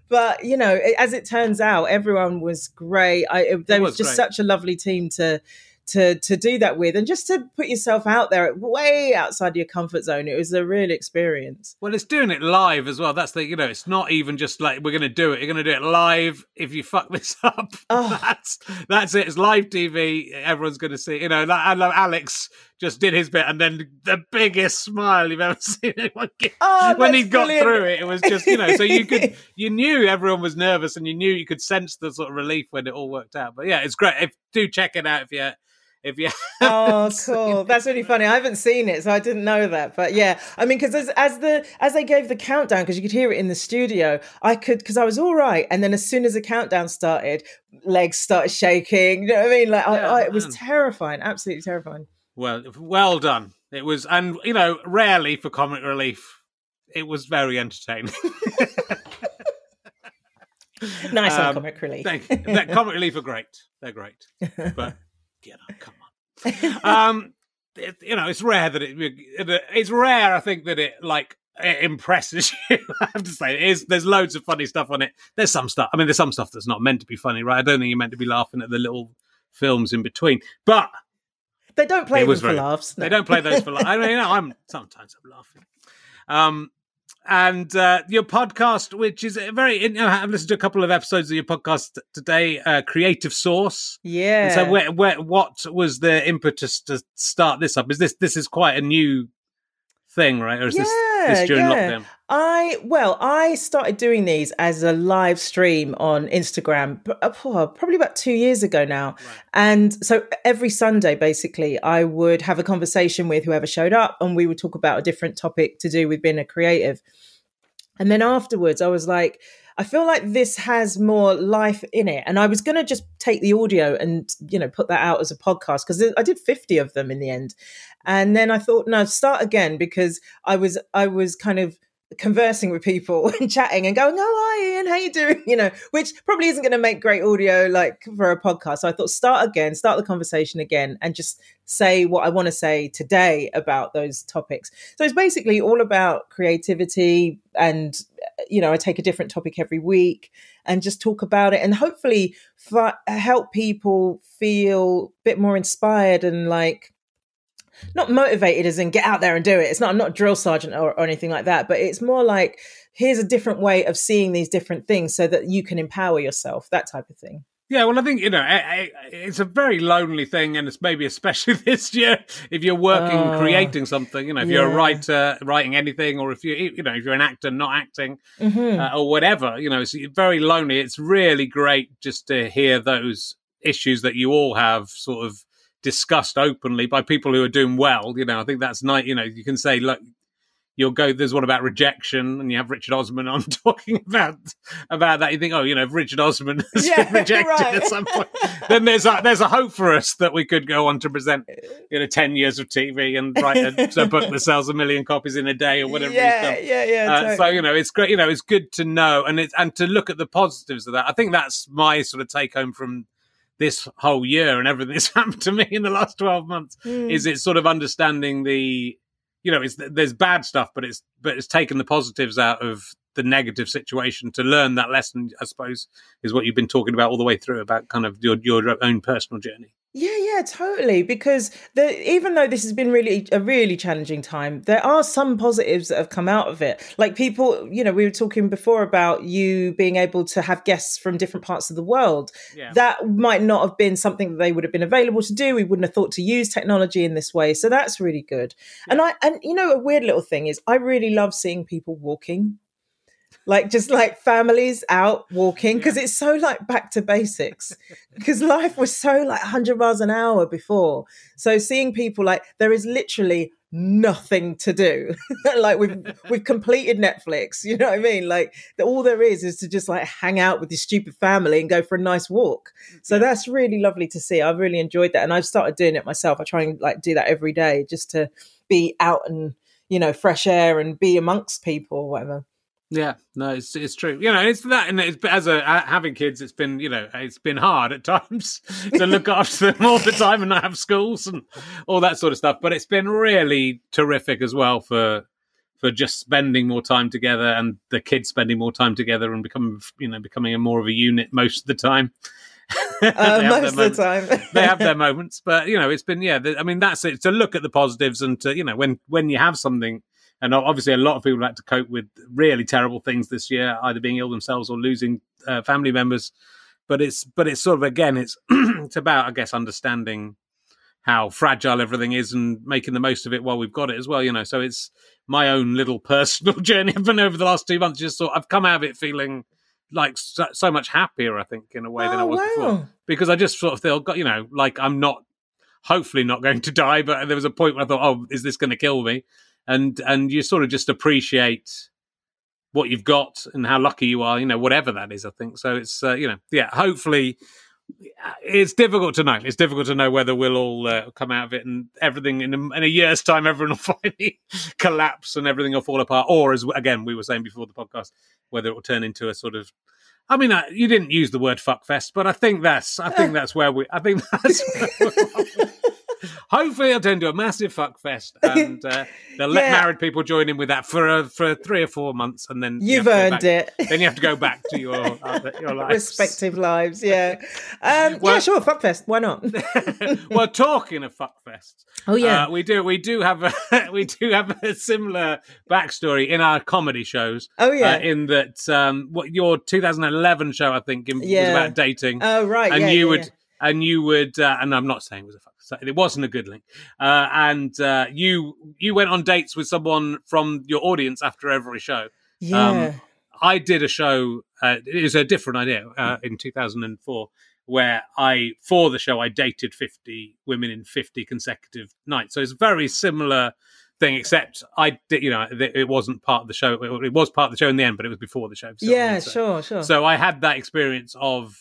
But you know, as it turns out, everyone was great. I, was, was, just great. such a lovely team to to to do that with and just to put yourself out there way outside your comfort zone. It was a real experience. Well it's doing it live as well. That's the you know it's not even just like we're going to do it. You're going to do it live if you fuck this [LAUGHS] up. Oh. that's that's it. It's live tv everyone's going to see you know i love alex just did his bit and then the biggest smile you've ever [LAUGHS] seen anyone get. Oh, when he got brilliant. through it it was just you know so you could [LAUGHS] you knew everyone was nervous and you knew you could sense the sort of relief when it all worked out. But yeah it's great. If do check it out if you if you [LAUGHS] oh cool. that's really funny. I haven't seen it so i didn't know that but yeah. I mean because as, as the as they gave the countdown because you could hear it in the studio i could because i was all right and then as soon as the countdown started legs started shaking you know what i mean? Like yeah, I, I, it was terrifying absolutely terrifying. Well well done. It was and you know rarely for comic relief it was very entertaining. [LAUGHS] Nice um, comic relief. thank you. that comic relief are great. They're great. [LAUGHS] But you know, come on. um, it, you know, it's rare that it. It's rare, I think, that it like it impresses [LAUGHS] you. I have to say, it is. There's loads of funny stuff on it. There's some stuff. I mean, there's some stuff that's not meant to be funny, right? I don't think you're meant to be laughing at the little films in between, but they don't play them for laughs. No. They don't play those for laughs. I mean, you know, I'm sometimes I'm laughing. Um, and uh, your podcast, which is very, you know, I've listened to a couple of episodes of your podcast today, uh, Creative Sauce. Yeah. And so, where, where, what was the impetus to start this up? Is this this is quite a new thing, right? Or is yeah, this, this during yeah. lockdown? I well, I started doing these as a live stream on Instagram uh, probably about two years ago now, right. and so every Sunday, basically, I would have a conversation with whoever showed up, and we would talk about a different topic to do with being a creative. And then afterwards, I was like, I feel like this has more life in it. And I was going to just take the audio and, you know, put that out as a podcast because I did 50 of them in the end. And then I thought, no, start again because I was, I was kind of conversing with people [LAUGHS] and chatting and going, "Oh, hi, Ian, how you doing?" [LAUGHS] You know, which probably isn't going to make great audio like for a podcast. So I thought, start again, start the conversation again, and just say what I want to say today about those topics. So it's basically all about creativity, and eh, you know, I take a different topic every week and just talk about it, and hopefully f- help people feel a bit more inspired and like not motivated as in get out there and do it. It's not I'm not a drill sergeant or, or anything like that, but it's more like here's a different way of seeing these different things so that you can empower yourself, that type of thing. Yeah, well, I think you know it's a very lonely thing, and it's maybe especially [LAUGHS] this year if you're working, uh, creating something. You know, if yeah. you're a writer, writing anything, or if you you know if you're an actor, not acting, mm-hmm. uh, or whatever. You know, it's very lonely. It's really great just to hear those issues that you all have, sort of discussed openly by people who are doing well. You know, I think that's nice. You know, you can say, look, you'll go. There's one about rejection, and you have Richard Osman on [LAUGHS] talking about about that. You think, oh, you know, if Richard Osman [LAUGHS] has yeah, been [LAUGHS] rejected right. at some point, then there's a there's a hope for us that we could go on to present, you know, ten years of TV and write a, a book that sells a million copies in a day or whatever. Yeah, yeah, yeah. Uh, totally. So you know, it's great. You know, it's good to know and it's and to look at the positives of that. I think that's my sort of take home from this whole year and everything that's [LAUGHS] happened to me in the last 12 months mm. is it's sort of understanding the you know it's there's bad stuff but it's but it's taken the positives out of the negative situation to learn that lesson i suppose is what you've been talking about all the way through about kind of your your own personal journey yeah, yeah, totally. Because the, even though this has been really a really challenging time, there are some positives that have come out of it. Like people, you know, we were talking before about you being able to have guests from different parts of the world. Yeah. That might not have been something that they would have been available to do. We wouldn't have thought to use technology in this way. So that's really good. Yeah. And I and you know, a weird little thing is I really love seeing people walking like just like families out walking because yeah. it's so like back to basics. Because life was so like 100 miles an hour before. So seeing people like there is literally nothing to do. [LAUGHS] Like we've we've completed netflix [LAUGHS] you know what i mean? Like the, all there is is to just like hang out with your stupid family and go for a nice walk. So that's really lovely to see. I've really enjoyed that and i've started doing it myself. I try and like do that every day just to be out and you know fresh air and be amongst people or whatever Yeah, no, it's it's true. You know, it's that, and it's as a having kids, it's been you know it's been hard at [LAUGHS] times to look after them all the time and not have schools and all that sort of stuff. But it's been really terrific as well for for just spending more time together and the kids spending more time together and becoming you know becoming a more of a unit most of the time. [LAUGHS] uh, most of the time they have their [LAUGHS] moments, but you know it's been yeah. I mean that's it to look at the positives and to you know when when you have something and obviously, a lot of people had to cope with really terrible things this year, either being ill themselves or losing uh, family members. But it's but it's sort of again, it's [CLEARS THROAT] it's about I guess understanding how fragile everything is and making the most of it while we've got it as well. You know, so it's my own little [LAUGHS] personal journey I've been over the last two months. Just sort I've come out of it feeling like so, so, much happier, I think, in a way oh, than I was wow. before. Because I just sort of feel, you know, like I'm not, hopefully not going to die, but there was a point where I thought, oh, is this going to kill me? And and you sort of just appreciate what you've got and how lucky you are, you know, whatever that is. I think so. It's uh, you know, yeah. Hopefully, it's difficult to know. It's difficult to know whether we'll all uh, come out of it and everything in a, in a year's time, everyone will [LAUGHS] finally collapse and everything will fall apart, or as again we were saying before the podcast, whether it will turn into a sort of I mean, uh, you didn't use the word "fuckfest," but I think that's I think [LAUGHS] that's where we. I think [LAUGHS] that's. Hopefully, it'll turn into a massive fuck fest, [LAUGHS] and uh, they'll let married people join in with that for uh, for three or four months, and then you've you earned it. Then you have to go back to your [LAUGHS] uh, your lives. respective lives. Yeah, um, well, yeah, sure, fuck fest. Why not? [LAUGHS] well, talking of fuck fest, oh yeah, uh, we do we do have a we do have a similar backstory in our comedy shows. Oh yeah, uh, in that um, what your 2011 show I think yeah. was about dating. Oh right, and yeah, you would and you would, uh, and I'm not saying it was a fuck, it wasn't a good link. Uh, and uh, you you went on dates with someone from your audience after every show. Yeah, um, I did a show. Uh, it was a different idea uh, in 2004 where I for the show I dated 50 women in 50 consecutive nights. So it's a very similar thing, except I did, you know, it wasn't part of the show. It was part of the show in the end, but it was before the show. Yeah, so, sure, sure. So I had that experience of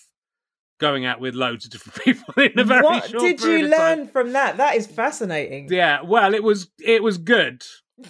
going out with loads of different [LAUGHS] people in a very what short did you learn from that? That is fascinating. Yeah well it was it was good.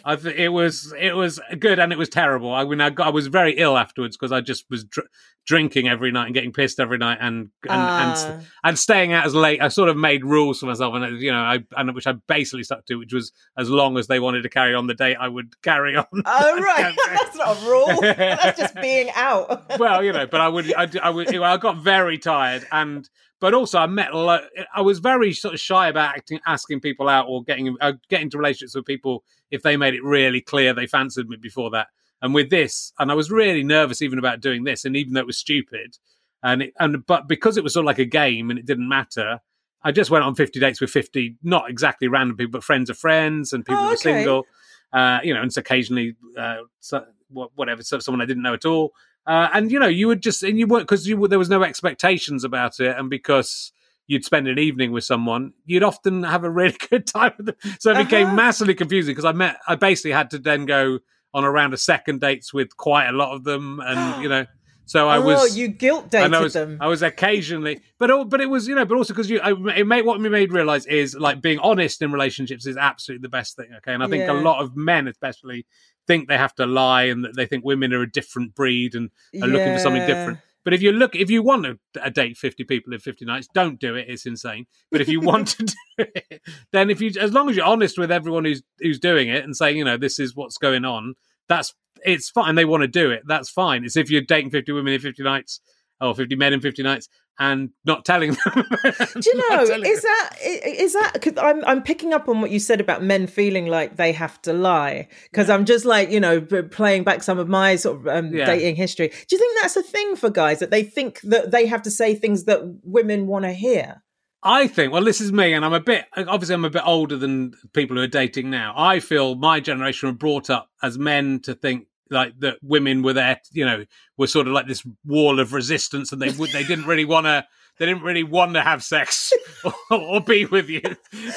I th- it was it was good and it was terrible. I mean, I, got, I was very ill afterwards because I just was dr- drinking every night and getting pissed every night and and, uh. and ah. and staying out as late. I sort of made rules for myself, and you know, I and which I basically stuck to, which was as long as they wanted to carry on the date, I would carry [LAUGHS] on. Oh [LAUGHS] right, that's not a rule. that's just being [LAUGHS] out. well, you know, but I would I, I would I got very tired and but also I met. I was very sort of shy about acting, asking people out or getting uh, getting into relationships with people if they made it really clear they fancied me before that. And with this, and I was really nervous even about doing this, and even though it was stupid, and it, and but because it was sort of like a game and it didn't matter, I just went on fifty dates with fifty, not exactly random people, but friends of friends and people oh, who were single. Uh, you know, and so occasionally, uh, so, whatever, so someone I didn't know at all. Uh, and you know, you would just and you weren't because you there was no expectations about it, and because you'd spend an evening with someone, you'd often have a really [LAUGHS] good time with them. So it became uh-huh. massively confusing because I met, I basically had to then go on around a second dates with quite a lot of them, and [GASPS] you know. So I oh, was. Oh, you guilt dated I was, them. I was occasionally, but but it was you know, but also because you, I, it made what me made realize is like being honest in relationships is absolutely the best thing. Okay, and I think yeah. a lot of men, especially, think they have to lie and that they think women are a different breed and are yeah. looking for something different. But if you look, if you want to a date fifty people in fifty nights, don't do it. It's insane. But if you [LAUGHS] want to do it, then if you, as long as you're honest with everyone who's who's doing it and saying, you know, this is what's going on, that's it's fine. They want to do it. That's fine. It's if you're dating fifty women in fifty nights or fifty men in fifty nights, and not telling them. [LAUGHS] Do you know? Is that is that? Because I'm I'm picking up on what you said about men feeling like they have to lie. Because yeah. I'm just like you know playing back some of my sort of um, yeah. dating history. Do you think that's a thing for guys that they think that they have to say things that women want to hear? I think, well, this is me, and I'm a bit, obviously, I'm a bit older than people who are dating now. I feel my generation were brought up as men to think like that women were there, you know, were sort of like this wall of resistance, and they would they didn't really want to they didn't really want to have sex [LAUGHS] or, or, be with you,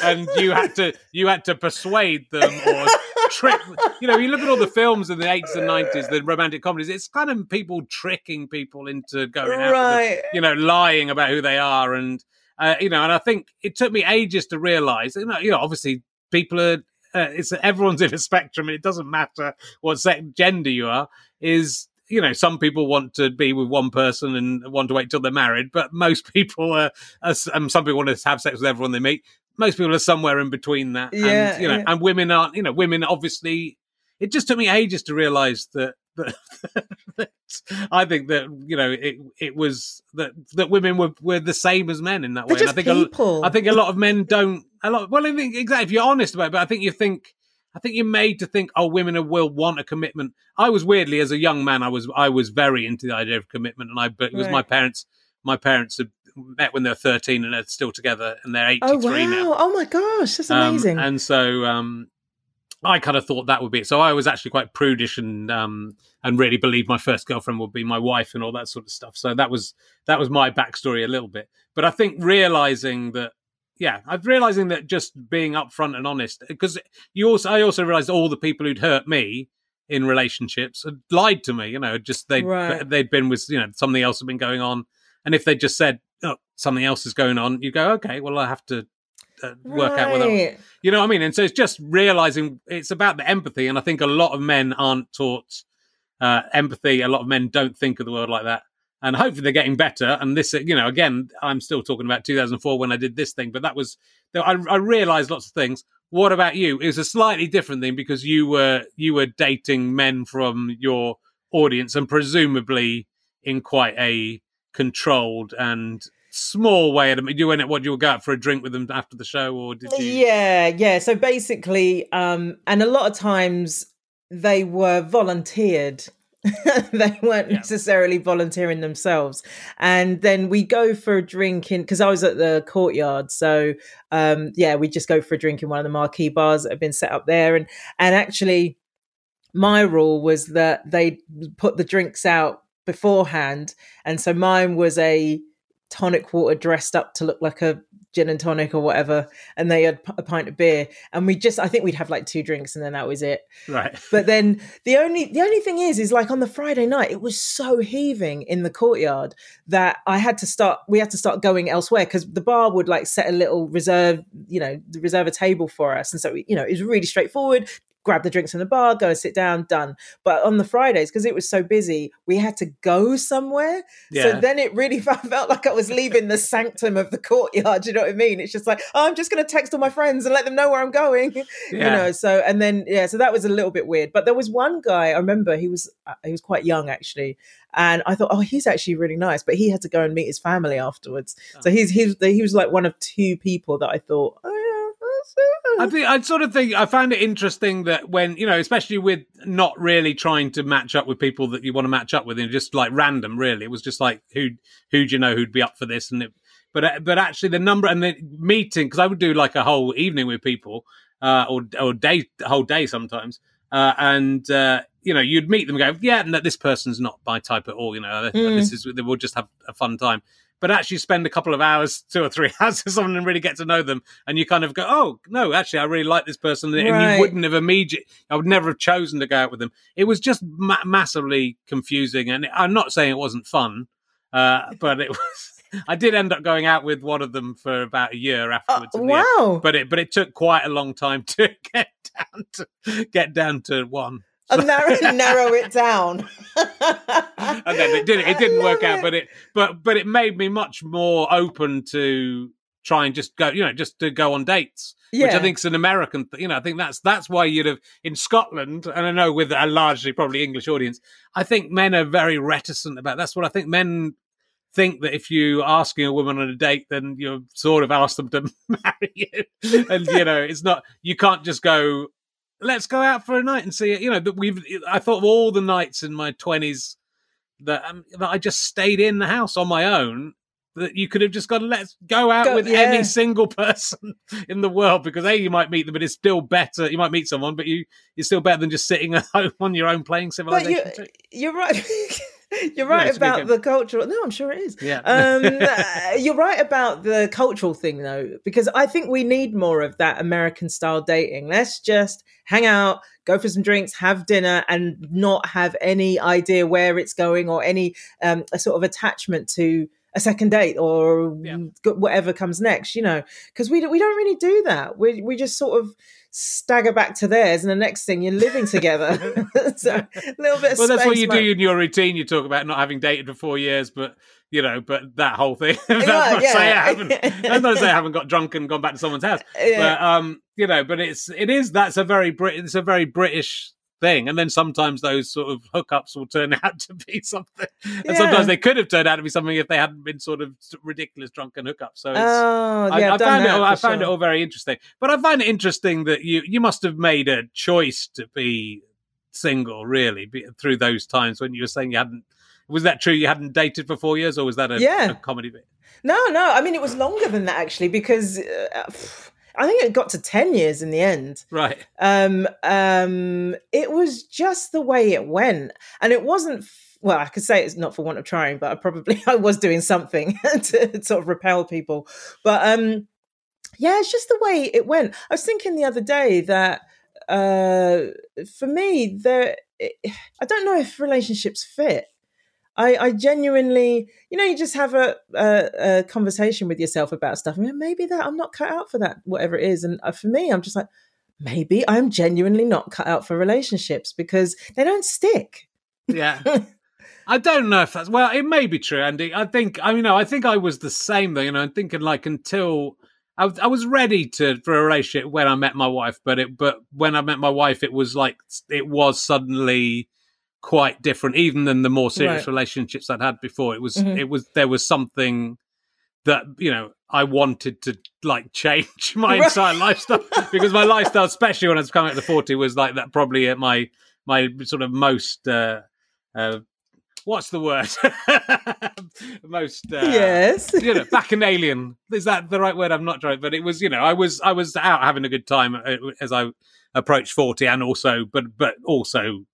and you had to you had to persuade them or trick. You know, you look at all the films in the eighties and nineties, the romantic comedies. It's kind of people tricking people into going out, right? Them, you know, lying about who they are, and uh, you know, and I think it took me ages to realize. You know, you know, obviously people are uh, it's everyone's [LAUGHS] in a spectrum, and it doesn't matter what sex, gender you are. Is you know, some people want to be with one person and want to wait till they're married, but most [LAUGHS] people are, are and some people want to have sex with everyone they meet. Most people are somewhere in between that. Yeah, and, you know, yeah. and women aren't, you know, women obviously, it just took me ages to realize that, that, [LAUGHS] that I think that, you know, it, it was that, that women were, were the same as men in that They're way. And I think, people. a, I think a lot of men don't, a lot, well, I think exactly, if you're honest about it, but I think you think, I think you're made to think, oh, women will want a commitment. I was weirdly, as a young man, I was I was very into the idea of commitment, and I but it was my parents. My parents had met when they were 13, and they're still together, and they're 83 Oh wow! now. Oh my gosh, that's Um, amazing. and so um, I kind of thought that would be it. So I was actually quite prudish and um, and really believed my first girlfriend would be my wife and all that sort of stuff. So that was that was my backstory a little bit. But I think realizing that, yeah, I'm realizing that just being upfront and honest because you also I also realized all the people who'd hurt me in relationships had lied to me. You know, just they right. they'd been with you know something else had been going on, and if they just said oh, something else is going on, you go okay, well I have to. Uh, work out whether you know what I mean? And so it's just realizing it's about the empathy. And I think a lot of men aren't taught uh, empathy. A lot of men don't think of the world like that. And hopefully they're getting better. And this, you know, again, I'm still talking about 2004 when I did this thing, but that was, I, I realized lots of things. What about you? It was a slightly different thing because you were, you were dating men from your audience and presumably in quite a controlled and small way. I mean, you went, what, you go out for a drink with them after the show or did you? Yeah, yeah. So basically, um, and a lot of times they were volunteered. [LAUGHS] they weren't Yeah. necessarily volunteering themselves. And then we go for a drink in because I was at the courtyard. So um, yeah, we just go for a drink in one of the marquee bars that have been set up there. And and actually my rule was that they put the drinks out beforehand. And so mine was a tonic water dressed up to look like a gin and tonic or whatever and they had a pint of beer and we just i think we'd have like two drinks and then that was it Right. [LAUGHS] but then the only the only thing is is like on the friday night it was so heaving in the courtyard that i had to start we had to start going elsewhere because the bar would like set a little reserve you know the reserve a table for us and so we, you know it was really straightforward grab the drinks from the bar go and sit down done but on the fridays because it was so busy we had to go somewhere Yeah. so then it really [LAUGHS] felt like I was leaving the sanctum of the courtyard. Do You know what I mean? It's just like, oh, I'm just going to text all my friends and let them know where I'm going. [LAUGHS] You know, so, and then, yeah, so that was a little bit weird. But there was one guy, I remember he was, uh, he was quite young actually. And I thought, oh, he's actually really nice. But he had to go and meet his family afterwards. So Oh. he's, he's, he was like one of two people that I thought, oh, yeah. I think I sort of think I found it interesting that when you know, especially with not really trying to match up with people that you want to match up with, and just like random, really, it was just like who who do you know who'd be up for this, and it, but uh, but actually the number and the meeting because I would do like a whole evening with people uh, or or day whole day sometimes, uh, and uh, you know you'd meet them and go, yeah, no, this person's not my type at all, you know, Mm. this is we'll just have a fun time. But actually, spend a couple of hours, two or three [LAUGHS] hours with someone and really get to know them, and you kind of go, "Oh no, actually, I really like this person," and Right. you wouldn't have immediately, I would never have chosen to go out with them. It was just ma- massively confusing, and I'm not saying it wasn't fun, uh, but it [LAUGHS] was. I did end up going out with one of them for about a year Oh, afterwards. end. wow. But it, but it took quite a long time [LAUGHS] to get down to get down to one. [LAUGHS] I'll narrow, narrow it down. and then it didn't it didn't work love out but it. but but it made me much more open to try and just go you know just to go on dates which i think is an american th- you know i think that's that's why you'd have in scotland and i know with a largely probably english audience i think men are very reticent about that's what i think men think that if you're asking a woman on a date then you're sort of asked them to [LAUGHS] marry you. And you know it's not you can't just go let's go out for a night and see it you know that we've i thought of all the nights in my 20s that um, that I just stayed in the house on my own. That you could have just gone, let's go out Go- with yeah. any [LAUGHS] single person in the world because a you might meet them, but it's still better. You might meet someone, but you it's still better than just sitting [LAUGHS] at home on your own playing But you, Civilization. you're right. [LAUGHS] [LAUGHS] you're [LAUGHS] right about the cultural. No, I'm sure it is. Yeah, um, [LAUGHS] uh, you're right about the cultural thing, though, because I think we need more of that American style dating. Let's just hang out, go for some drinks, have dinner, and not have any idea where it's going or any um, a sort of attachment to a second date or yeah. whatever comes next, you know, because we we don't really do that. We we just sort of stagger back to theirs, and the next thing you're living together. [LAUGHS] [LAUGHS] so a little bit. well, that's what you do in your routine. You talk about not having dated for four years, but you know, but that whole thing. [LAUGHS] that's yeah, not yeah. say I haven't. that's not say I haven't got drunk and gone back to someone's house. Yeah. But um, you know, but it's it is that's a very Brit. It's a very British thing. And then sometimes those sort of hookups will turn [LAUGHS] out to be something. And yeah. sometimes they could have turned out to be something if they hadn't been sort of ridiculous drunken hookups. So it's, oh, yeah, I, I found it. All, I found sure. it all very interesting. But I find it interesting that you you must have made a choice to be single, really, through those times when you were saying you hadn't. Was that true? You hadn't dated for four years, or was that a, yeah. a comedy bit? No, no. I mean, it was longer than that actually, because. Uh, I think it got to 10 years in the end. Right. Um, um, it was just the way it went. And it wasn't, well, I could say it's not for want of trying, but I probably [LAUGHS] I was doing something [LAUGHS] to sort of repel people. But um, yeah, it's just the way it went. I was thinking the other day that uh, for me, there, I don't know if relationships fit. I, I genuinely, you know, you just have a, a, a conversation with yourself about stuff. I mean, maybe that I'm not cut out for that, whatever it is. And uh, for me, I'm just like, maybe I'm genuinely not cut out for relationships because they don't stick. Yeah. [LAUGHS] I don't know if that's well. It may be true, Andi. I think I mean, know. I think I was the same though. You know, I'm thinking like until I, I was ready to for a relationship when I met my wife, but it but when I met my wife, it was like it was suddenly quite different, even than the more serious right. relationships I'd had before. It was mm-hmm. it was there was something that you know I wanted to like [LAUGHS] change my right. entire lifestyle because my lifestyle, especially when I was coming up to forty, was like that probably at my my sort of most. Uh, uh, what's the word? [LAUGHS] most uh, yes, you know, bacchanalian. Is that the right word? I'm not sure, but it was. You know, I was I was out having a good time uh, as I approached forty, and also, but but also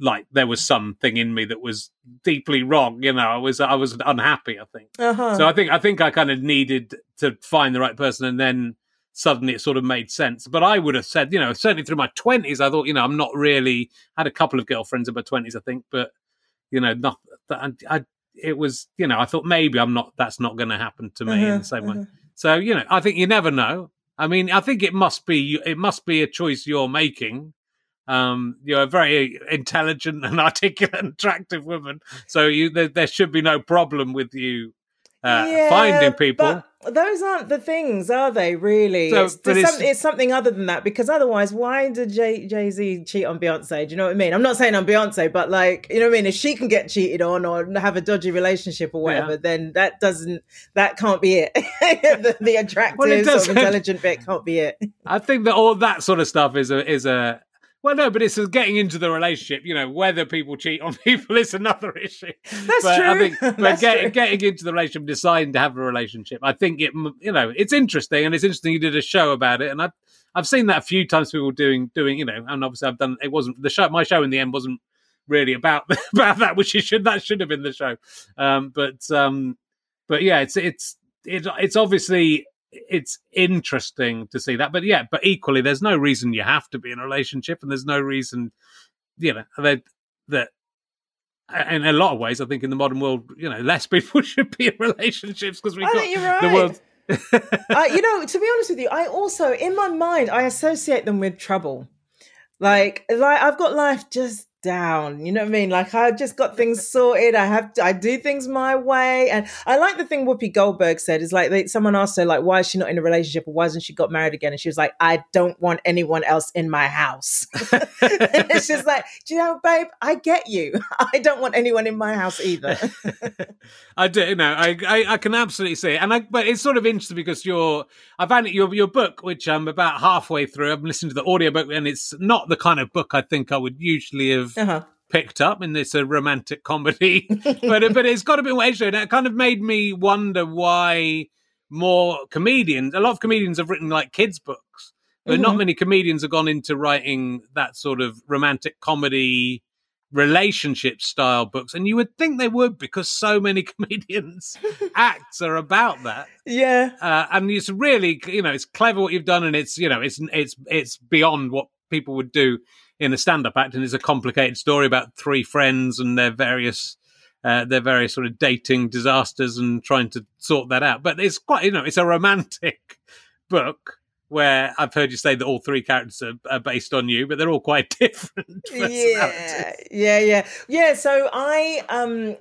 like there was something in me that was deeply wrong. You know, I was I was unhappy. I think. Uh-huh. So I think I think I kind of needed to find the right person, and then suddenly it sort of made sense. But I would have said, you know, certainly through my twenties, I thought, you know, I'm not really had a couple of girlfriends in my twenties, I think, but you know, not I, I it was, you know, I thought maybe I'm not. That's not going to happen to me uh-huh, in the same uh-huh. way. So you know, I think you never know. I mean, I think it must be it must be a choice you're making um, you're a very intelligent and [LAUGHS] articulate and attractive woman, so you there, there should be no problem with you uh, yeah, finding people. those aren't the things, are they? Really? So, it's, it's, some, it's, something other than that. Because otherwise, why did Jay Z cheat on Beyonce? Do you know what I mean? I'm not saying I'm Beyonce, but like, you know what I mean? If she can get cheated on or have a dodgy relationship or whatever, yeah. then that doesn't that can't be it. [LAUGHS] the, the, attractive, well, sort of intelligent bit can't be it. I think that all that sort of stuff is a is a well, no, but it's getting into the relationship. You know, whether people cheat on [LAUGHS] people is another issue. That's but true. I think, [LAUGHS] but get, getting into the relationship, deciding to have a relationship, I think it. You know, it's interesting, and it's interesting. You did a show about it, and I've I've seen that a few times. People doing doing, you know, and obviously I've done. It wasn't the show. My show in the end wasn't really about [LAUGHS] about that, which it should that should have been the show. Um, but um, but yeah, it's it's it, it's obviously it's interesting to see that. But yeah, but equally, there's no reason you have to be in a relationship, and there's no reason, you know, that that in a lot of ways, I think in the modern world, you know, less [LAUGHS] people should be in relationships because we've got right. the world. uh, [LAUGHS] you know, to be honest with you, I also, in my mind, I associate them with trouble. Like, like I've got life just down. You know what I mean? Like I just got things [LAUGHS] sorted. I have to, I do things my way, and I like the thing Whoopi Goldberg said is like they, someone asked her like why is she not in a relationship or why hasn't she got married again? And she was like, I don't want anyone else in my house. [LAUGHS] and it's just like, do you know, babe, I get you. [LAUGHS] I don't want anyone in my house either. I do. You know, I, I, I can absolutely see it, and I but it's sort of interesting because your I found it your your book, which I'm about halfway through. I'm listening to the audiobook, and it's not the kind of book I think I would usually have uh-huh. picked up, and it's a romantic comedy, [LAUGHS] but but it's got a bit more edge to it. It kind of made me wonder why more comedians, a lot of comedians have written like kids books, but mm-hmm. not many comedians have gone into writing that sort of romantic comedy relationship style books and you would think they would because so many [LAUGHS] comedians acts are about that yeah uh, and it's really you know it's clever what you've done and it's you know it's it's it's beyond what people would do in a stand-up act, and it's a complicated story about three friends and their various uh, their various sort of dating disasters and trying to sort that out. But it's quite, you know, it's a romantic [LAUGHS] book where I've heard you say that all three characters are, are based on you, but they're all quite [LAUGHS] different. Yeah, yeah, yeah, yeah. So I, um,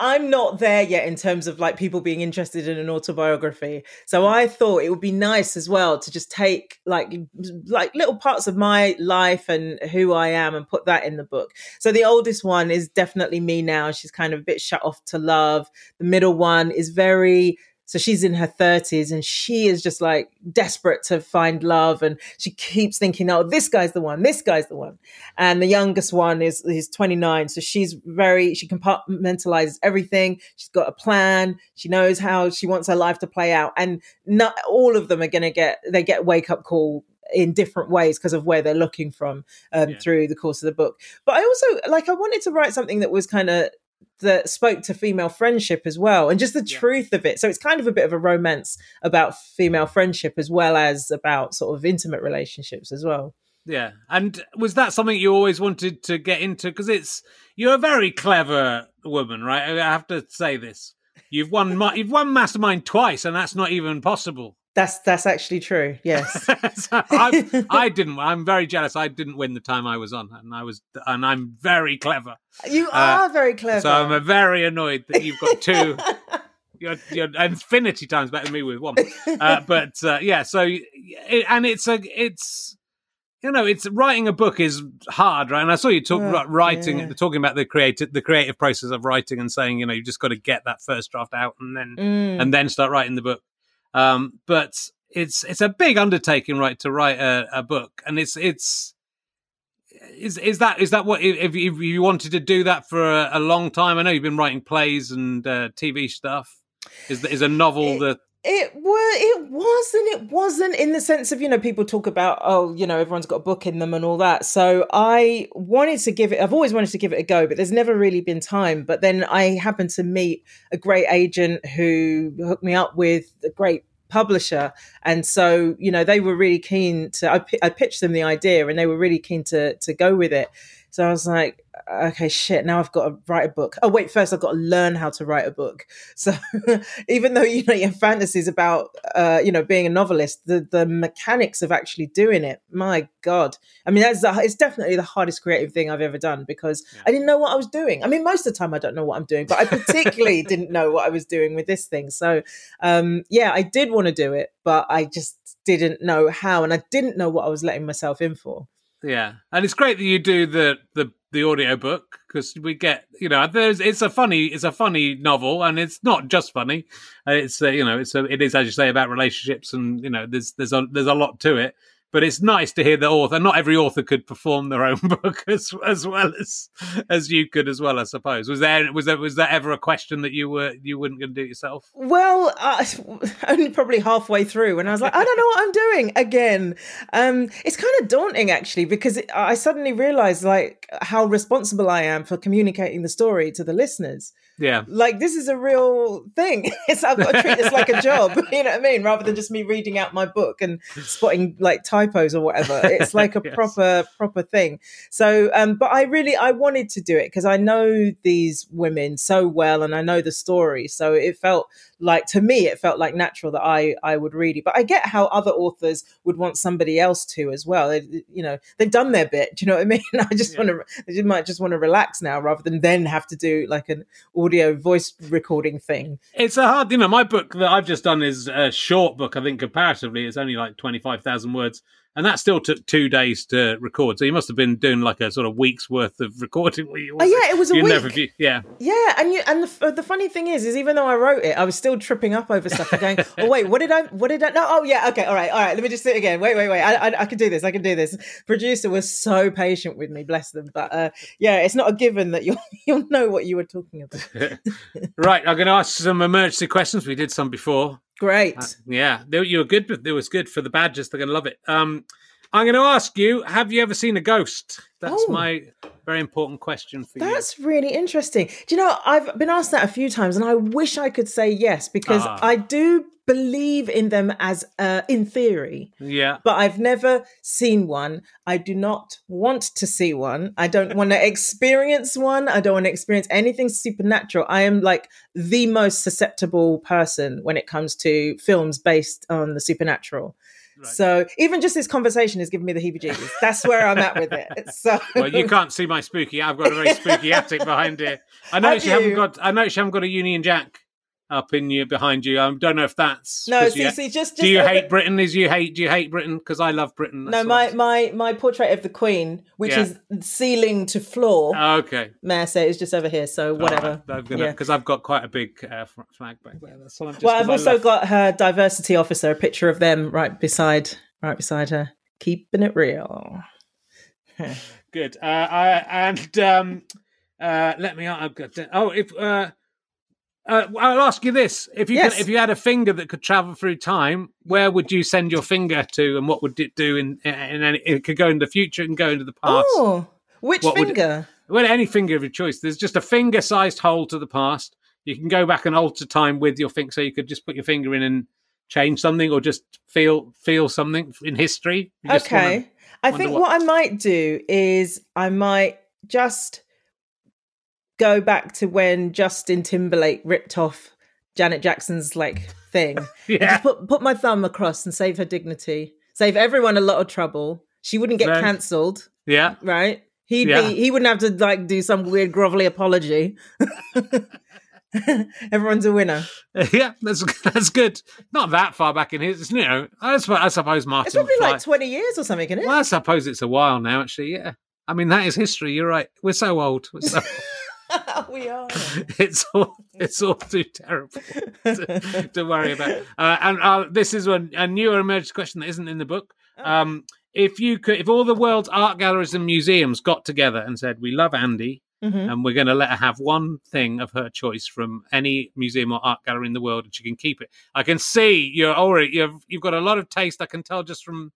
I'm not there yet in terms of like people being interested in an autobiography. So I thought it would be nice as well to just take like like little parts of my life and who I am and put that in the book. So the oldest one is definitely me now. She's kind of a bit shut off to love. The middle one is very so she's in her 30s and she is just like desperate to find love. And she keeps thinking, oh, this guy's the one, this guy's the one. And the youngest one is, is 29. So she's very, she compartmentalizes everything. She's got a plan. She knows how she wants her life to play out. And not all of them are going to get, they get wake up call in different ways because of where they're looking from um, yeah. through the course of the book. But I also like I wanted to write something that was kind of that spoke to female friendship as well and just the yeah. truth of it. So it's kind of a bit of a romance about female friendship as well as about sort of intimate relationships as well. Yeah and was that something you always wanted to get into? Because it's you're a very clever woman right? I have to say this. You've won you've won mastermind twice and that's not even possible that's that's actually true. Yes, [LAUGHS] so I, I, didn't. I'm very jealous. I didn't win the time I was on, and I was, and I'm very clever. You uh, are very clever. So I'm very annoyed that you've got two. [LAUGHS] you're, you're infinity times better than me with one. Uh, [LAUGHS] but uh, yeah, so it, and it's a it's you know it's writing a book is hard, right? And I saw you talk about writing, yeah. talking about the creative the creative process of writing, and saying you know you just got to get that first draft out and then mm. and then start writing the book. Um, but it's it's a big undertaking, right, to write a, a book, and it's it's is is that is that what if, if you wanted to do that for a, a, long time? I know you've been writing plays and uh, TV stuff. Is is a novel it, that it was it wasn't it wasn't in the sense of you know people talk about oh you know everyone's got a book in them and all that. So i wanted to give it i've always wanted to give it a go but there's never really been time. But then i happened to meet a great agent who hooked me up with a great publisher. And so you know they were really keen to I, I pitched them the idea and they were really keen to to go with it so i was like okay, shit, now I've got to write a book. Oh, wait, first I've got to learn how to write a book. [LAUGHS] So even though, you know, your fantasies about, uh, you know, being a novelist, the, the mechanics of actually doing it, my God. I mean, that's, it's definitely the hardest creative thing I've ever done because yeah. I didn't know what I was doing. I mean, most of the time I don't know what I'm doing, but I particularly [LAUGHS] didn't know what I was doing with this thing. So, um, yeah, I did want to do it, but I just didn't know how and I didn't know what I was letting myself in for. Yeah, and it's great that you do the the the audio book because we get you know there's it's a funny it's a funny novel and it's not just funny. It's uh, you know it's a, it is as you say about relationships and you know there's there's a there's a lot to it but it's nice to hear the author. Not every author could perform their own [LAUGHS] book as as well as as you could as well. I suppose was there was there was there ever a question that you were you weren't going to do it yourself? Well, uh, [LAUGHS] only probably halfway through, when I was like, I don't know what I'm doing again. Um, it's kind of daunting actually because I suddenly realized like how responsible I am for communicating the story to the listeners. Yeah. Like this is a real thing. [LAUGHS] It's I've got to treat this like a job. [LAUGHS] You know what I mean? Rather than just me reading out my book and spotting like typos or whatever. It's like a [LAUGHS] yes. proper, proper thing. So um, but I really I wanted to do it because I know these women so well and I know the story. So it felt like to me it felt like natural that I I would read it. But I get how other authors would want somebody else to as well. They, you know, they've done their bit. Do you know what I mean? I just yeah. want to they might just want to relax now rather than then have to do like an audio voice recording thing. It's a hard, you know, my book that I've just done is a short book. I think comparatively it's only like 25,000 words and that still took two days to record. So you must have been doing like a sort of week's worth of recording. Oh yeah, it was a week. Never, yeah, yeah, and you, and the, the funny thing is, is even though I wrote it, I was still tripping up over stuff and going, "Oh wait, what did I? What did I? No, oh yeah, okay, all right, all right. Let me just do it again. Wait, wait, wait. I, I, I can do this. I can do this." Producer was so patient with me, bless them. But uh, yeah, it's not a given that you'll [LAUGHS] you'll know what you were talking about. [LAUGHS] right, I'm going to ask some emergency questions. We did some before. Great. Uh, yeah, they, you were good. It was good for the badgers. They're going to love it. Um, I'm going to ask you: Have you ever seen a ghost? That's Oh. my very important question for you. That's really interesting. Do you know, I've been asked that a few times and I wish I could say yes because Ah. I do believe in them as uh, in theory, Yeah. but I've never seen one. I do not want to see one. I don't want to [LAUGHS] experience one. I don't want to experience anything supernatural. I am like the most susceptible person when it comes to films based on the supernatural. Right. So even just this conversation is giving me the heebie-jeebies. That's where I'm at with it. So Well, you can't see my spooky. I've got a very spooky attic behind here. I [LAUGHS] noticed you Have haven't got. I noticed you haven't got a Union Jack up in you behind you. I don't know if that's. no. see, you, see, just, just do you hate Britain? Is you hate? Do you hate Britain? Because I love Britain. No, my my my portrait of the Queen, which Yeah. is ceiling to floor, okay. may I say, is just over here. So whatever. Because Yeah. I've got quite a big uh, flag back there. That's all I'm just well, I've also got her diversity officer, a picture of them right beside, right beside her, keeping it real. [LAUGHS] Good. Uh, I, and um, uh, let me. I've got. Oh, if uh, uh, I'll ask you this: if you Yes. could, if you had a finger that could travel through time, where would you send your finger to, and what would it do? In, in any, it could go into the future and go into the past. Oh, which What finger? Well, any finger of your choice. There's just a finger-sized hole to the past. You can go back and alter time with your finger, so you could just put your finger in and change something, or just feel feel something in history. Just wanna- Okay. I think what- what I might do is I might just go back to when Justin Timberlake ripped off Janet Jackson's like thing. [LAUGHS] yeah. just put put my thumb across and save her dignity, save everyone a lot of trouble. She wouldn't get cancelled, Yeah. right? He'd Yeah. be he wouldn't have to like do some weird grovelly apology. [LAUGHS] Everyone's a winner. [LAUGHS] Yeah, that's that's good. Not that far back in his, you know. I suppose, I suppose Martin. It's probably like twenty years or something, isn't it? well, I suppose it's a while now. Actually, yeah. I mean, that is history. You're right. We're so old. We're so, [LAUGHS] we are. [LAUGHS] it's all it's all too terrible to, to worry about. [LAUGHS] Uh, and uh, this is one, a newer emerged question that isn't in the book. Oh. Um, if you could, if all the world's art galleries and museums got together and said, "We love Andi," Mhm. and we're going to let her have one thing of her choice from any museum or art gallery in the world, and she can keep it. I can see you're already you've you've got a lot of taste. I can tell just from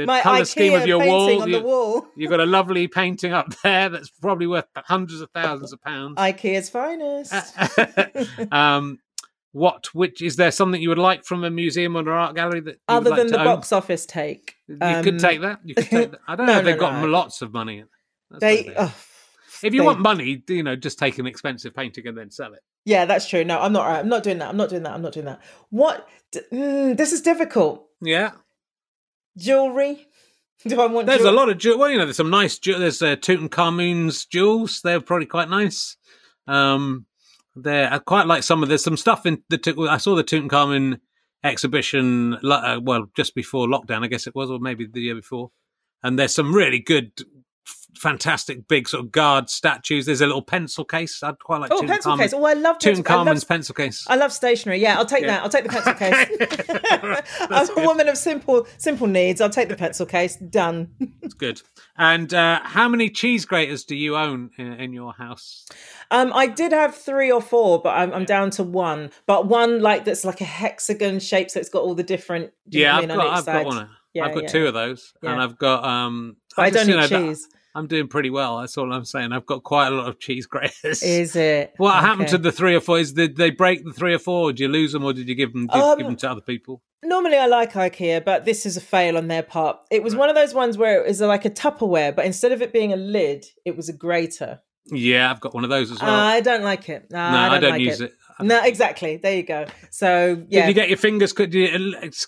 the My color IKEA scheme of your painting wall. on You, the wall. You've got a lovely painting up there that's probably worth hundreds of thousands of pounds. IKEA's finest. [LAUGHS] um, what? Which is there something you would like from a museum or an art gallery that Other like than the own? box office take. You um, could take that. You could take that. I [LAUGHS] don't no, know if they've got no. lots of money. That's They, oh, if you they- want money, you know, just take an expensive painting and then sell it. yeah, that's true. No, I'm not. I'm not doing that. I'm not doing that. I'm not doing that. What? Mm, this is difficult. Yeah, Jewelry. [LAUGHS] Do I want? there's jewel- a lot of jewel. Well, you know, there's some nice. Jew- there's uh, Tutankhamun's jewels. They're probably quite nice. Um, they're I quite like some of. There's some stuff in the. I saw the Tutankhamun exhibition. Uh, well, just before lockdown, I guess it was, or maybe the year before. And there's some really good, fantastic big sort of guard statues. There's a little pencil case. I'd quite like. Oh, pencil Tutankhamun- case. Oh, I love. I Tutankhamun's pencil case. I love stationery. Yeah, I'll take Yeah. that. I'll take the pencil [LAUGHS] case. [LAUGHS] I'm a good. woman of simple simple needs. I'll take the pencil case. Done. It's good. And uh, how many cheese graters do you own in, in your house? Um, I did have three or four, but I'm, I'm down to one. But one like that's like a hexagon shape, so it's got all the different. do you know Yeah, I've got, I've got one. Yeah, I've got two of those, and I've got. um But I don't eat know, that- cheese. I'm doing pretty well. That's all I'm saying. I've got quite a lot of cheese graters. Is it? [LAUGHS] what happened to the three or four? Is did they break the three or four? Did you lose them, or did you give them? Did Um, give them to other people? Normally, I like IKEA, but this is a fail on their part. It was one of those ones where it was like a Tupperware, but instead of it being a lid, it was a grater. Yeah, I've got one of those as well. Ah, I don't like it. No, no, I don't, like use it. I No, exactly. There you go. So Did yeah, you get your fingers? Could you? It's,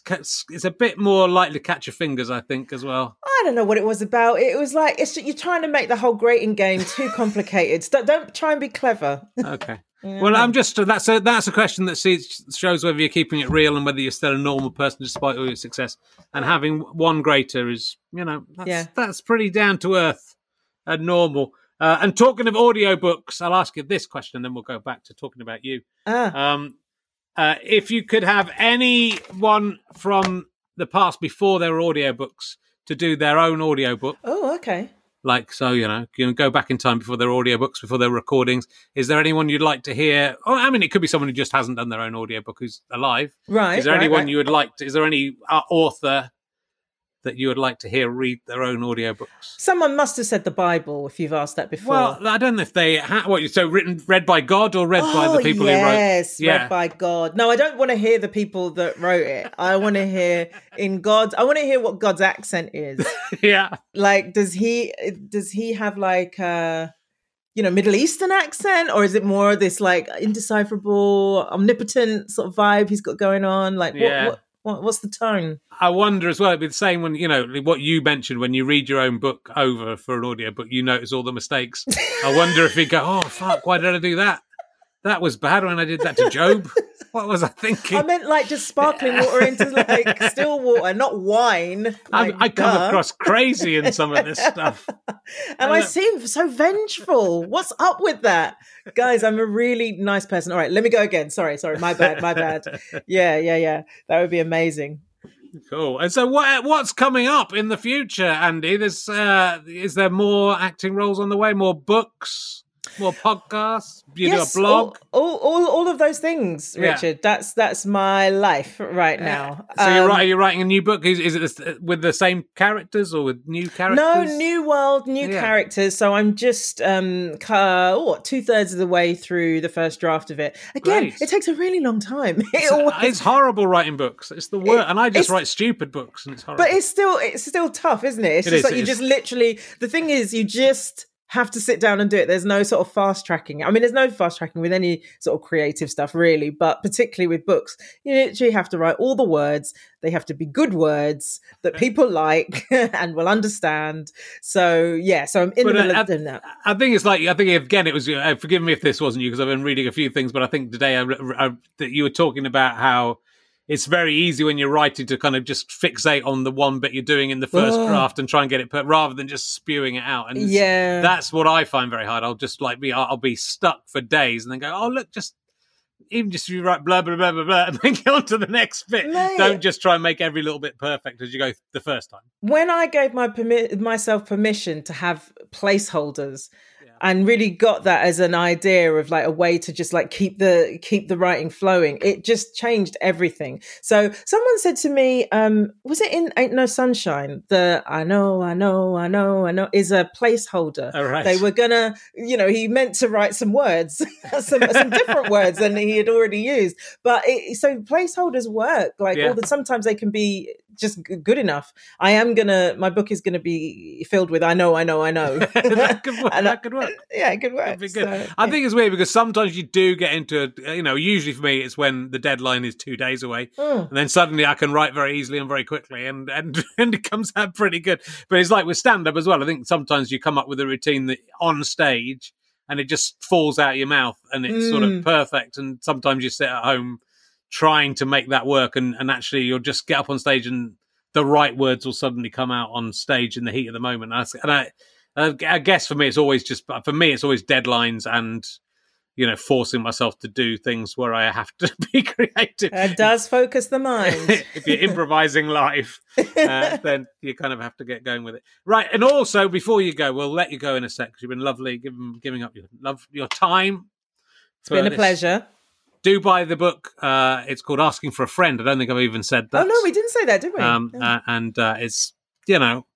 it's a bit more likely to catch your fingers, I think, as well. I don't know what it was about. It was like it's you're trying to make the whole grating game too [LAUGHS] complicated. Don't, don't try and be clever. Okay. [LAUGHS] Well, I'm just that's a that's a question that sees, shows whether you're keeping it real and whether you're still a normal person despite all your success. And having one grater is, you know, that's, Yeah. that's pretty down to earth and normal. Uh, and talking of audiobooks, I'll ask you this question, and then we'll go back to talking about you. Ah, Um, uh, if you could have anyone from the past before there were audiobooks to do their own audiobook, oh, okay. like so you know you go back in time before were audiobooks before were recordings is there anyone you'd like to hear oh i mean it could be someone who just hasn't done their own audiobook who's alive Right. is there right, anyone right. you would like to is there any uh, author that you would like to hear read their own audiobooks? Someone must have said the Bible if you've asked that before. Well, I don't know if they ha- what you so written read by God or read by the Oh, people yes, who wrote. Yes, read by God. No, I don't want to hear the people that wrote it. I want to hear in God. I want to hear what God's accent is. [LAUGHS] yeah. like, does he does he have like a you know Middle Eastern accent, or is it more this like indecipherable, omnipotent sort of vibe he's got going on? Like, what, Yeah. what, what what's the tone? I wonder as well. It'd be the same when you know what you mentioned when you read your own book over for an audio, audiobook. You notice all the mistakes. [LAUGHS] I wonder if you go, "Oh fuck, why did I do that? That was bad when I did that to Job. [LAUGHS] What was I thinking?" I meant like just sparkling water into like [LAUGHS] still water, not wine. I, Like, I come across crazy in some of this stuff. [LAUGHS] and I seem so vengeful. What's up with that? Guys, I'm a really nice person. All right, let me go again. Sorry, sorry, my bad, my bad. Yeah, yeah, yeah. That would be amazing. Cool. And so, what what's coming up in the future, Andi? There's uh, is there more acting roles on the way? More books? More podcasts? You yes, do a blog? All, all, all, all of those things, Yeah. Richard. That's that's my life right now. So you're Um, right. Are you writing a new book? Is, is it this, with the same characters or with new characters? No, new world, new Yeah. characters. So I'm just um ca- oh, what two thirds of the way through the first draft of it. Again, Great. it takes a really long time. [LAUGHS] It It's, always- it's horrible writing books. It's the worst, and I just write stupid books, and it's horrible. but it's still it's still tough, isn't it? It's It just is, like it you is. just literally the thing is you just have to sit down and do it. There's no sort of fast tracking. I mean, there's no fast tracking with any sort of creative stuff, really, but particularly with books, you literally have to write all the words. They have to be good words that people like [LAUGHS] and will understand. So yeah, so I'm in But, the middle of doing that. I think it's like I think again it was. Uh, forgive me if this wasn't you because I've been reading a few things, but I think today I, I, that you were talking about how it's very easy when you're writing to kind of just fixate on the one bit you're doing in the first draft and try and get it put rather than just spewing it out. And Yeah. that's what I find very hard. I'll just like be I'll be stuck for days and then go, oh look, just even just if you write blah blah blah blah blah [LAUGHS] and then get on to the next bit. Mate. Don't just try and make every little bit perfect as you go the first time. when I gave my permi- myself permission to have placeholders and really got that as an idea of like a way to just like keep the keep the writing flowing. It just changed everything. So someone said to me um was it in ain't no sunshine the i know i know i know i know? is a placeholder. All right. they were gonna you know he meant to write some words [LAUGHS] some, some different words than he had already used. But it, so placeholders work like Yeah. all the sometimes they can be just good enough i am gonna my book is gonna be filled with i know i know i know [LAUGHS] that could work. That could work. [LAUGHS] yeah it could work good. So, I yeah. think it's weird because sometimes you do get into a, you know, usually for me it's when the deadline is two days away, Mm. and then suddenly I can write very easily and very quickly, and and [LAUGHS] and it comes out pretty good. But it's like with stand up as well. I think sometimes you come up with a routine that on stage and it just falls out of your mouth and it's sort of Mm. perfect. And sometimes you sit at home trying to make that work, and and actually you'll just get up on stage and the right words will suddenly come out on stage in the heat of the moment. And I, and I, I guess for me, it's always just for me, it's always deadlines and you know forcing myself to do things where I have to [LAUGHS] be creative. it does focus the mind [LAUGHS] if you're improvising live, uh, [LAUGHS] then you kind of have to get going with it, right? And also, before you go, we'll let you go in a sec. 'cause You've been lovely, giving giving up your love your time. it's been a pleasure Do buy the book. Uh, it's called Asking for a Friend. I don't think I've even said that. oh no we didn't say that did we Um, Oh. uh, and uh, it's you know,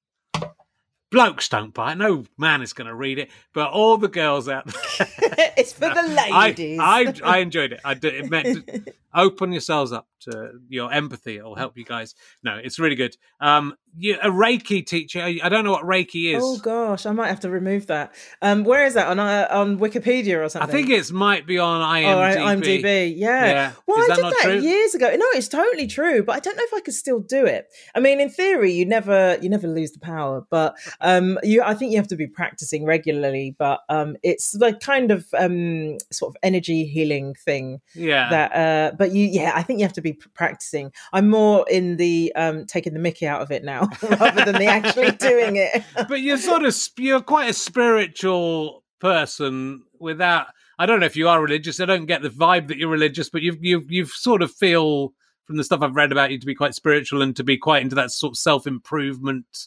blokes don't buy it. No man is going to read it, but all the girls out there. [LAUGHS] it's for the [LAUGHS] ladies I, I [LAUGHS] I enjoyed it. I did, it meant open yourselves up to your empathy. It'll help you guys. No, it's really good. Um, you, a Reiki teacher. I don't know what Reiki is. Oh gosh, I might have to remove that. Um, where is that on uh, on Wikipedia or something? I think it might be on Oh, IMDb. right, IMDb. Yeah. Yeah. Well, Is I that did not that true? years ago. No, it's totally true, but I don't know if I could still do it. I mean, in theory, you never you never lose the power, but um, you I think you have to be practicing regularly. But um, it's the kind of um sort of energy healing thing Yeah. that. Uh, but you, yeah, I think you have to be practicing. I'm more in the um taking the Mickey out of it now [LAUGHS] rather than the actually [LAUGHS] doing it. but you're sort of you're quite a spiritual person without I don't know if you are religious. I don't get the vibe that you're religious, but you've you've you've sort of feel from the stuff I've read about you to be quite spiritual and to be quite into that sort of self improvement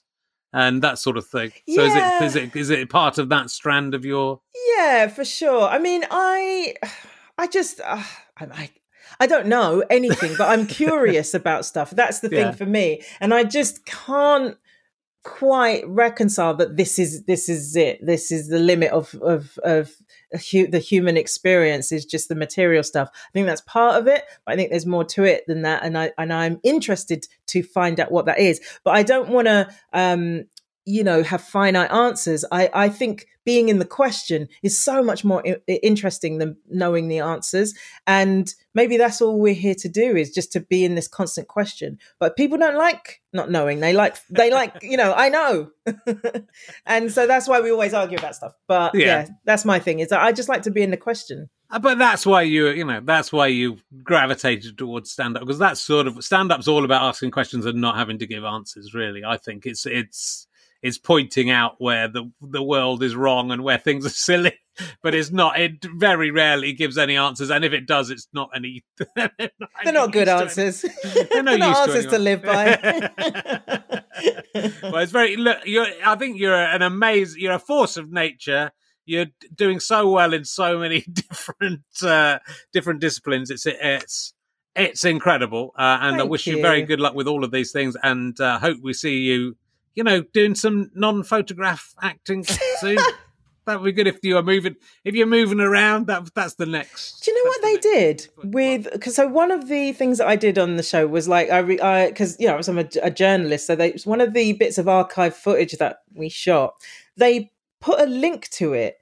and that sort of thing. So is it is it is it part of that strand of your Yeah, for sure. I mean, I, [SIGHS] I just, uh, I, I, don't know anything, but I'm [LAUGHS] curious about stuff. That's the thing Yeah. for me, and I just can't quite reconcile that this is this is it. This is the limit of of of hu- the human experience is just the material stuff. I think that's part of it, but I think there's more to it than that, and I and I'm interested to find out what that is. But I don't want to, um, you know, have finite answers. I I think being in the question is so much more I- interesting than knowing the answers, and maybe that's all we're here to do is just to be in this constant question. But people don't like not knowing; they like they like [LAUGHS] you know I know, [LAUGHS] and so that's why we always argue about stuff. But Yeah. yeah, that's my thing. Is that I just like to be in the question. Uh, But that's why you, you know, that's why you gravitated towards stand up because that's sort of stand up's all about asking questions and not having to give answers. Really, I think it's it's it's pointing out where the the world is wrong and where things are silly, [LAUGHS] but it's not. It very rarely gives any answers, and if it does, it's not any. [LAUGHS] they're not, [LAUGHS] They're not good any- answers. They're no They're not answers to live by. well, it's very. Look, you're. I think you're an amazing. You're a force of nature. You're doing so well in so many different uh, different disciplines. It's it's it's incredible, uh, and I wish you. very good luck with all of these things, and uh, hope we see you. You know, doing some non-photograph acting [LAUGHS] soon. that would be good if you are moving. If you're moving around, that that's the next. Do you know what the they did with? Because so one of the things that I did on the show was like I, because you know, I was I'm a, a journalist, so they it's one of the bits of archive footage that we shot. They put a link to it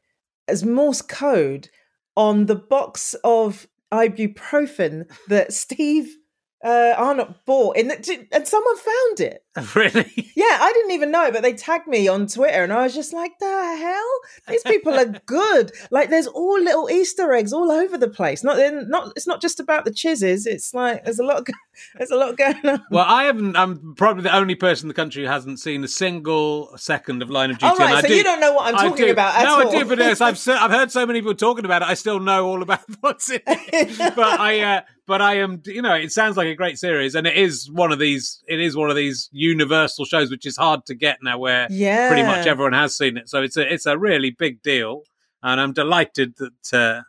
as Morse code on the box of ibuprofen that [LAUGHS] Steve uh, Arnott bought, in the, and someone found it. [LAUGHS] really. Yeah, I didn't even know, but they tagged me on Twitter, and I was just like, "The hell! These people are [LAUGHS] good." Like, there's all little Easter eggs all over the place. Not, not. It's not just about the chizzes. It's like there's a lot. [LAUGHS] There's a lot going on. Well, I haven't. I'm probably the only person in the country who hasn't seen a single second of Line of Duty. All right, so do, you don't know what I'm I talking do. about at no, all. I do, but yes, I've I've heard so many people talking about it. I still know all about what's in it. but I, uh, but I am. You know, it sounds like a great series, and it is one of these. It is one of these universal shows, which is hard to get now, where yeah, pretty much everyone has seen it. So it's a it's a really big deal, and I'm delighted that. Uh,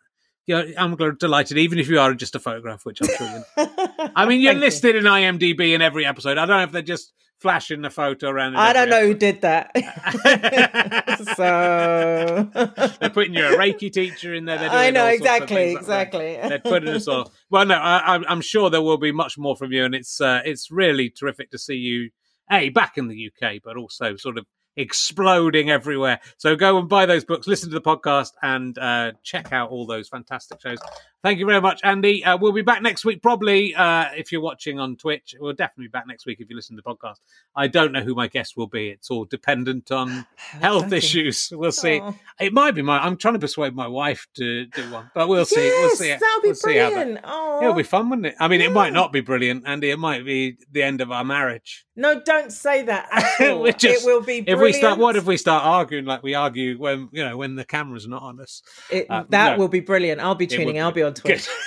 you know, I'm delighted, even if you are just a photograph, which I'm sure you [LAUGHS] I mean, you're Thank you. listed in IMDb in every episode. I don't know if they're just flashing the photo around. I don't know who did that. [LAUGHS] so. [LAUGHS] They're putting you a Reiki teacher in there. I know exactly, like exactly. They're putting us all. Well, no, I, I'm- I'm sure there will be much more from you, and it's uh, it's really terrific to see you a back in the UK, but also sort of exploding everywhere. So go and buy those books, listen to the podcast, and uh, check out all those fantastic shows. Thank you very much, Andi. Uh, we'll be back next week, probably uh, if you're watching on Twitch. We'll definitely be back next week if you listen to the podcast. I don't know who my guest will be. It's all dependent on [SIGHS] health issues. We'll see. Oh. It might be my. I'm trying to persuade my wife to do one, but we'll see. Yes, We'll see. That'll be we'll see how that- brilliant. Oh, It'll be fun, wouldn't it? I mean, it might not be brilliant, Andi. It might be the end of our marriage. no, don't say that. At [LAUGHS] all. Just- it will be. If we start, what if we start arguing like we argue when you know when the camera's not on us? It, Uh, that no. will be brilliant. I'll be tuning. I'll be on Twitch. [LAUGHS]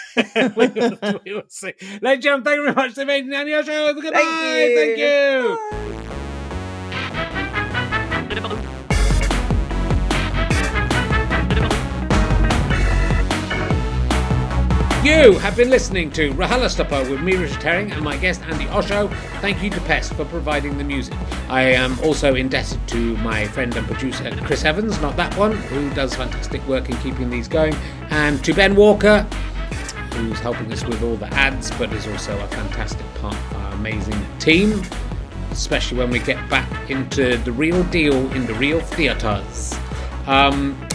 We, will, we will see. Ladies and gentlemen, thank you very much. The amazing Andi Osho. Goodbye. Thank you. Thank you. You have been listening to RHLSTP with me, Richard Herring, and my guest, Andi Osho. Thank you to Pest for providing the music. I am also indebted to my friend and producer, Chris Evans, not that one, who does fantastic work in keeping these going, and to Ben Walker, who's helping us with all the ads, but is also a fantastic part of our amazing team, especially when we get back into the real deal in the real theatres. Um,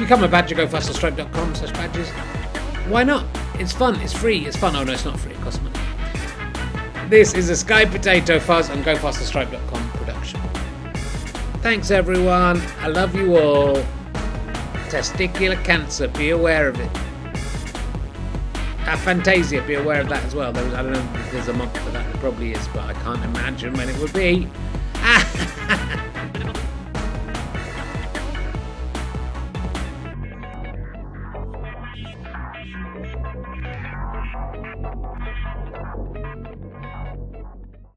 become a badger, gofasterstripe.com slash badges. Why not? It's fun, it's free, it's fun. Oh no, it's not free, it costs money. This is a Sky Potato Fuzz and gofasterstripe.com production. Thanks everyone, I love you all. Testicular cancer, be aware of it. Aphantasia, be aware of that as well. Was, I don't know if there's a month for that, there probably is, but I can't imagine when it would be. [LAUGHS]